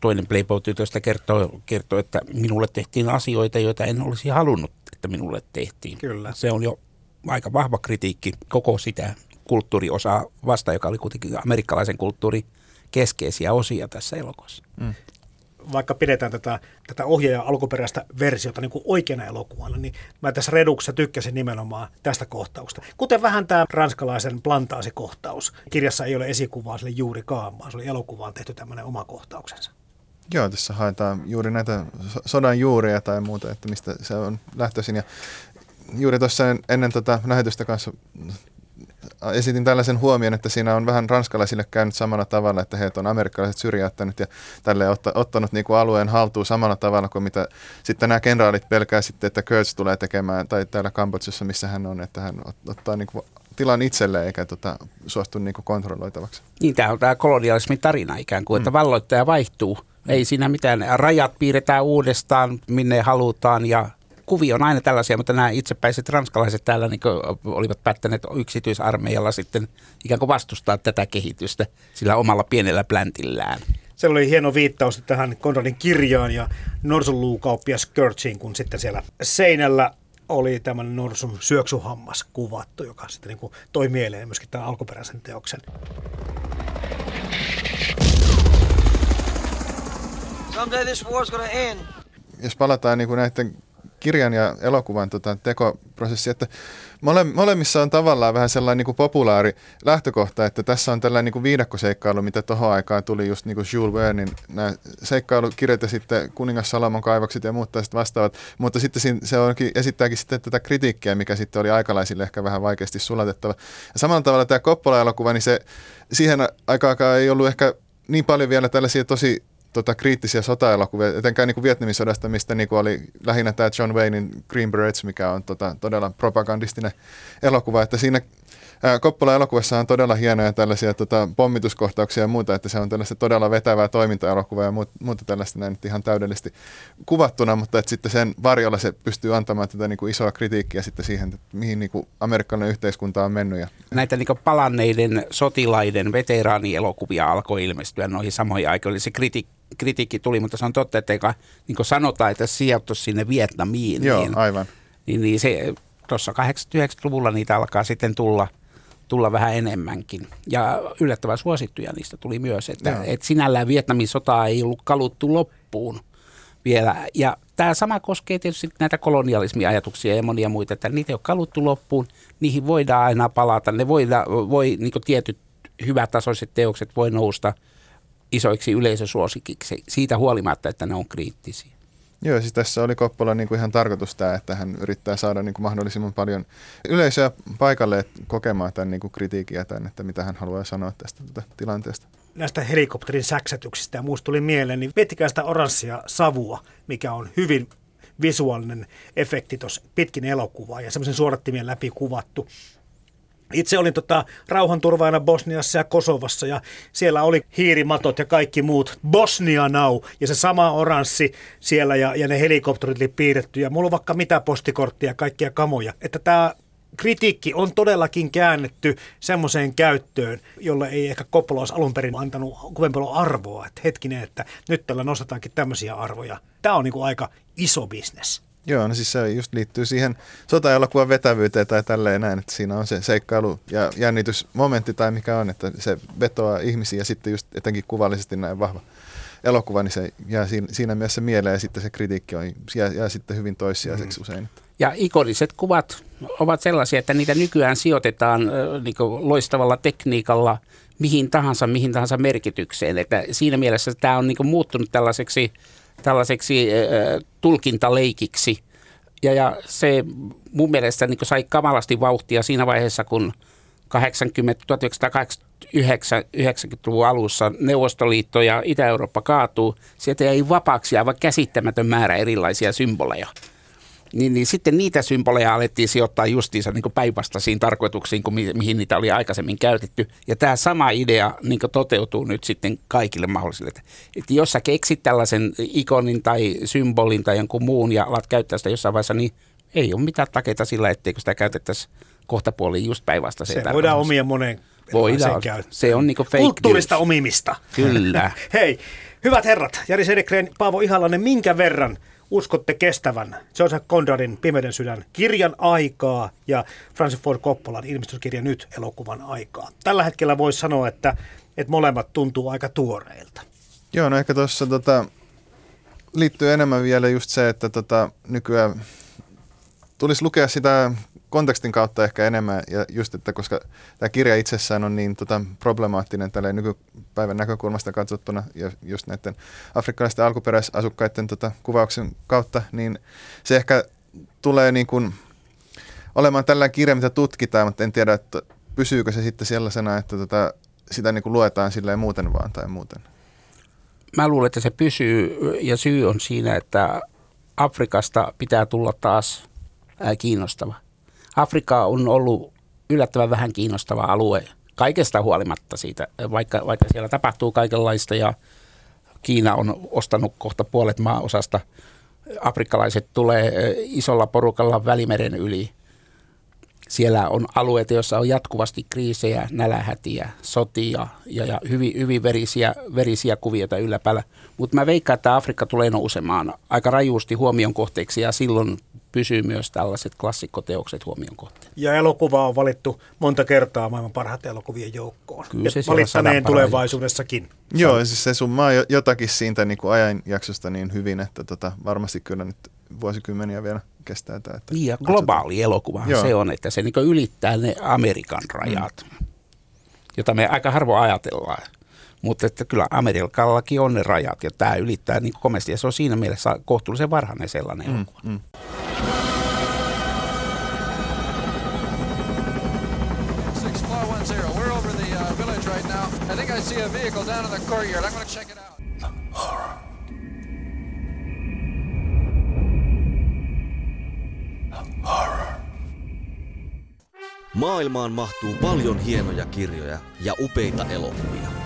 toinen Playboy-tytöstä kertoo, kertoo, että minulle tehtiin asioita, joita en olisi halunnut, että minulle tehtiin. Kyllä. Se on jo aika vahva kritiikki koko sitä kulttuuriosaa vasta, joka oli kuitenkin amerikkalaisen kulttuurin keskeisiä osia tässä elokuvassa. Vaikka pidetään tätä, tätä ohjaajan alkuperäistä versiota niin kuin oikeana elokuvana, niin mä tässä Reduksessa tykkäsin nimenomaan tästä kohtauksesta. Kuten vähän tämä ranskalaisen plantaasikohtaus. Kirjassa ei ole esikuvaa sille juurikaan, vaan se oli elokuvaan tehty tämmöinen oma kohtauksensa. Joo, tässä haetaan juuri näitä so- sodan juuria tai muuta, että mistä se on lähtöisin. Ja juuri tuossa en- ennen tota lähetystä kanssa esitin tällaisen huomion, että siinä on vähän ranskalaisille käynyt samalla tavalla, että heitä on amerikkalaiset syrjäyttänyt ja tälle otta, ottanut niin kuin alueen haltuun samalla tavalla kuin mitä sitten nämä kenraalit pelkää sitten, että Kurtz tulee tekemään, tai täällä Kambodsjassa, missä hän on, että hän ot- ottaa niin kuin tilan itselleen eikä tota, suostu niin kuin kontrolloitavaksi. Niin, tämä on tämä kolonialismin tarina ikään kuin, että valloittaja vaihtuu. Ei siinä mitään, rajat piirretään uudestaan, minne halutaan ja kuvio on aina tällaisia, mutta nämä itsepäiset ranskalaiset täällä niin olivat päättäneet yksityisarmeijalla sitten ikään kuin vastustaa tätä kehitystä sillä omalla pienellä pläntillään. Se oli hieno viittaus tähän Konradin kirjaan ja norsunluukauppias Kurtziin, kun sitten siellä seinällä oli tämmöinen norsun syöksuhammas kuvattu, joka sitten niin kuin toi mieleen myöskin tämän alkuperäisen teoksen. Someday this war's gonna end. jos palataan niin kuin näiden kirjan ja elokuvan tota, tekoprosessi, että mole, molemmissa on tavallaan vähän sellainen niin kuin populaari lähtökohta, että tässä on tällainen niin kuin viidakkoseikkailu, mitä tuohon aikaan tuli just niin kuin Jules Vernein nämä seikkailukirjat ja sitten kuningas Salomon kaivokset ja muut tästä vastaavat, mutta sitten siinä, se onkin, esittääkin sitten tätä kritiikkiä, mikä sitten oli aikalaisille ehkä vähän vaikeasti sulatettava. Ja samalla tavalla tämä Koppola-elokuva, niin se siihen aikaan ei ollut ehkä niin paljon vielä tällaisia tosi tota, kriittisiä sotaelokuvia, etenkään niin kuin Vietnamin sodasta, mistä niin kuin oli lähinnä tämä John Waynein Green Berets, mikä on tota, todella propagandistinen elokuva, että siinä ää, Koppola-elokuvassa on todella hienoja tällaisia tota, pommituskohtauksia ja muuta, että se on tällaista todella vetävää toimintaelokuvaa ja muut, muuta tällaista näin ihan täydellisesti kuvattuna, mutta että sitten sen varjolla se pystyy antamaan tätä niin kuin isoa kritiikkiä sitten siihen, että mihin niin kuin amerikkalainen yhteiskunta on mennyt. Ja, Näitä niin palanneiden sotilaiden veteraanielokuvia alkoi ilmestyä noihin samoihin aikoihin. Se kriti, kritiikki tuli, mutta se on totta, että eikä, niin kuin sanotaan, että sijoittuisi sinne Vietnamiin. joo, niin, aivan. niin, niin se tuossa 80-90-luvulla niitä alkaa sitten tulla, tulla vähän enemmänkin. Ja yllättävän suosittuja niistä tuli myös, että Joo. et sinällään Vietnamin sotaa ei ollut kaluttu loppuun vielä. Ja tämä sama koskee tietysti näitä kolonialismiajatuksia ja monia muita, että niitä ei ole kaluttu loppuun, niihin voidaan aina palata. Ne voida, voi, niin tietyt hyvätasoiset teokset voi nousta isoiksi yleisösuosikiksi siitä huolimatta, että ne on kriittisiä. Joo, siis tässä oli Koppola niin kuin ihan tarkoitus tämä, että hän yrittää saada niin kuin mahdollisimman paljon yleisöä paikalle kokemaan tämän niin kuin kritiikin ja tämän, että mitä hän haluaa sanoa tästä tätä tilanteesta. näistä helikopterin säksätyksistä ja muusta tuli mieleen, niin miettikää sitä oranssia savua, mikä on hyvin visuaalinen efekti tuossa pitkin elokuvaa ja semmoisen suodattimien läpi kuvattu. Itse olin tota, rauhanturvaajana Bosniassa ja Kosovassa ja siellä oli hiirimatot ja kaikki muut Bosnia now ja se sama oranssi siellä ja, ja ne helikopterit oli piirretty ja mulla on vaikka mitä postikorttia ja kaikkia kamoja. Että tämä kritiikki on todellakin käännetty semmoiseen käyttöön, jolle ei ehkä Coppola olisi alun perin antanut kovin paljon arvoa. Että hetkinen, että nyt tällä nostetaankin tämmöisiä arvoja. Tämä on niin kuin aika iso bisnes. Joo, no siis se just liittyy siihen sotaelokuvan vetävyyteen tai tälleen näin, että siinä on se seikkailu ja jännitysmomentti tai mikä on, että se vetoaa ihmisiä ja sitten just etenkin kuvallisesti näin vahva elokuva, niin se jää siinä, siinä mielessä mieleen ja sitten se kritiikki on, jää, jää sitten hyvin toissijaiseksi mm. usein. Ja ikoniset kuvat ovat sellaisia, että niitä nykyään sijoitetaan niin loistavalla tekniikalla mihin tahansa, mihin tahansa merkitykseen. Että siinä mielessä tämä on niin muuttunut tällaiseksi, tällaiseksi äh, tulkintaleikiksi. Ja, ja se mun mielestä niin sai kamalasti vauhtia siinä vaiheessa, kun 80, 1990-luvun alussa Neuvostoliitto ja Itä-Eurooppa kaatuu. Sieltä ei vapaaksi aivan käsittämätön määrä erilaisia symboleja niin, niin sitten niitä symboleja alettiin sijoittaa justiinsa niin päinvastaisiin tarkoituksiin kuin mi- mihin niitä oli aikaisemmin käytetty. Ja tämä sama idea niin toteutuu nyt sitten kaikille mahdollisille. Että jos sä keksit tällaisen ikonin tai symbolin tai jonkun muun ja alat käyttää sitä jossain vaiheessa, niin ei ole mitään takeita sillä, etteikö sitä käytettäisi kohta puoliin just päinvastaiseen Se voidaan omia moneen Voidaan. Se on niin fake Kulttuurista news. omimista. Kyllä. *laughs* Hei, hyvät herrat, Jari Sedekren, Paavo Ihalainen, minkä verran – uskotte kestävän Joseph Conradin Pimeyden sydän kirjan aikaa ja Francis Ford Coppolan ilmestyskirja nyt elokuvan aikaa? Tällä hetkellä voisi sanoa, että, että molemmat tuntuu aika tuoreilta. Joo, no ehkä tuossa tota, liittyy enemmän vielä just se, että tota, nykyään tulisi lukea sitä kontekstin kautta ehkä enemmän, ja just, että koska tämä kirja itsessään on niin tota, problemaattinen tälle nykypäivän näkökulmasta katsottuna, ja just näiden afrikkalaisten alkuperäisasukkaiden tota, kuvauksen kautta, niin se ehkä tulee niin kuin olemaan tällainen kirja, mitä tutkitaan, mutta en tiedä, että pysyykö se sitten sellaisena, että tota, sitä niin kuin luetaan silleen muuten vaan tai muuten. Mä luulen, että se pysyy, ja syy on siinä, että Afrikasta pitää tulla taas kiinnostava. Afrikka on ollut yllättävän vähän kiinnostava alue kaikesta huolimatta siitä, vaikka, vaikka siellä tapahtuu kaikenlaista ja Kiina on ostanut kohta puolet maaosasta. Afrikkalaiset tulee isolla porukalla Välimeren yli. Siellä on alueita, joissa on jatkuvasti kriisejä, nälähätiä, sotia ja, ja hyvin, hyvin verisiä, verisiä kuvioita ylläpäällä. Mutta mä veikkaan, että Afrikka tulee nousemaan aika rajuusti huomion kohteeksi ja silloin pysyy myös tällaiset klassikkoteokset huomion kohteen. Ja elokuva on valittu monta kertaa maailman parhaat elokuvien joukkoon. Kyllä se valittaneen tulevaisuudessakin. Joo, siis se summaa jotakin siitä niin kuin ajanjaksosta niin hyvin, että tota, varmasti kyllä nyt vuosikymmeniä vielä kestää tämä. Että niin ja globaali elokuva se on, että se niin ylittää ne Amerikan rajat, mm. jota me aika harvoin ajatellaan. Mutta että kyllä Amerikallakin on ne rajat ja tämä ylittää niin komesti ja se on siinä mielessä kohtuullisen varhainen sellainen mm, elokuva. Mm. I see a vehicle down in the courtyard. I'm going to check it out. The horror. The horror. Maailmaan mahtuu paljon hienoja kirjoja ja upeita elokuvia.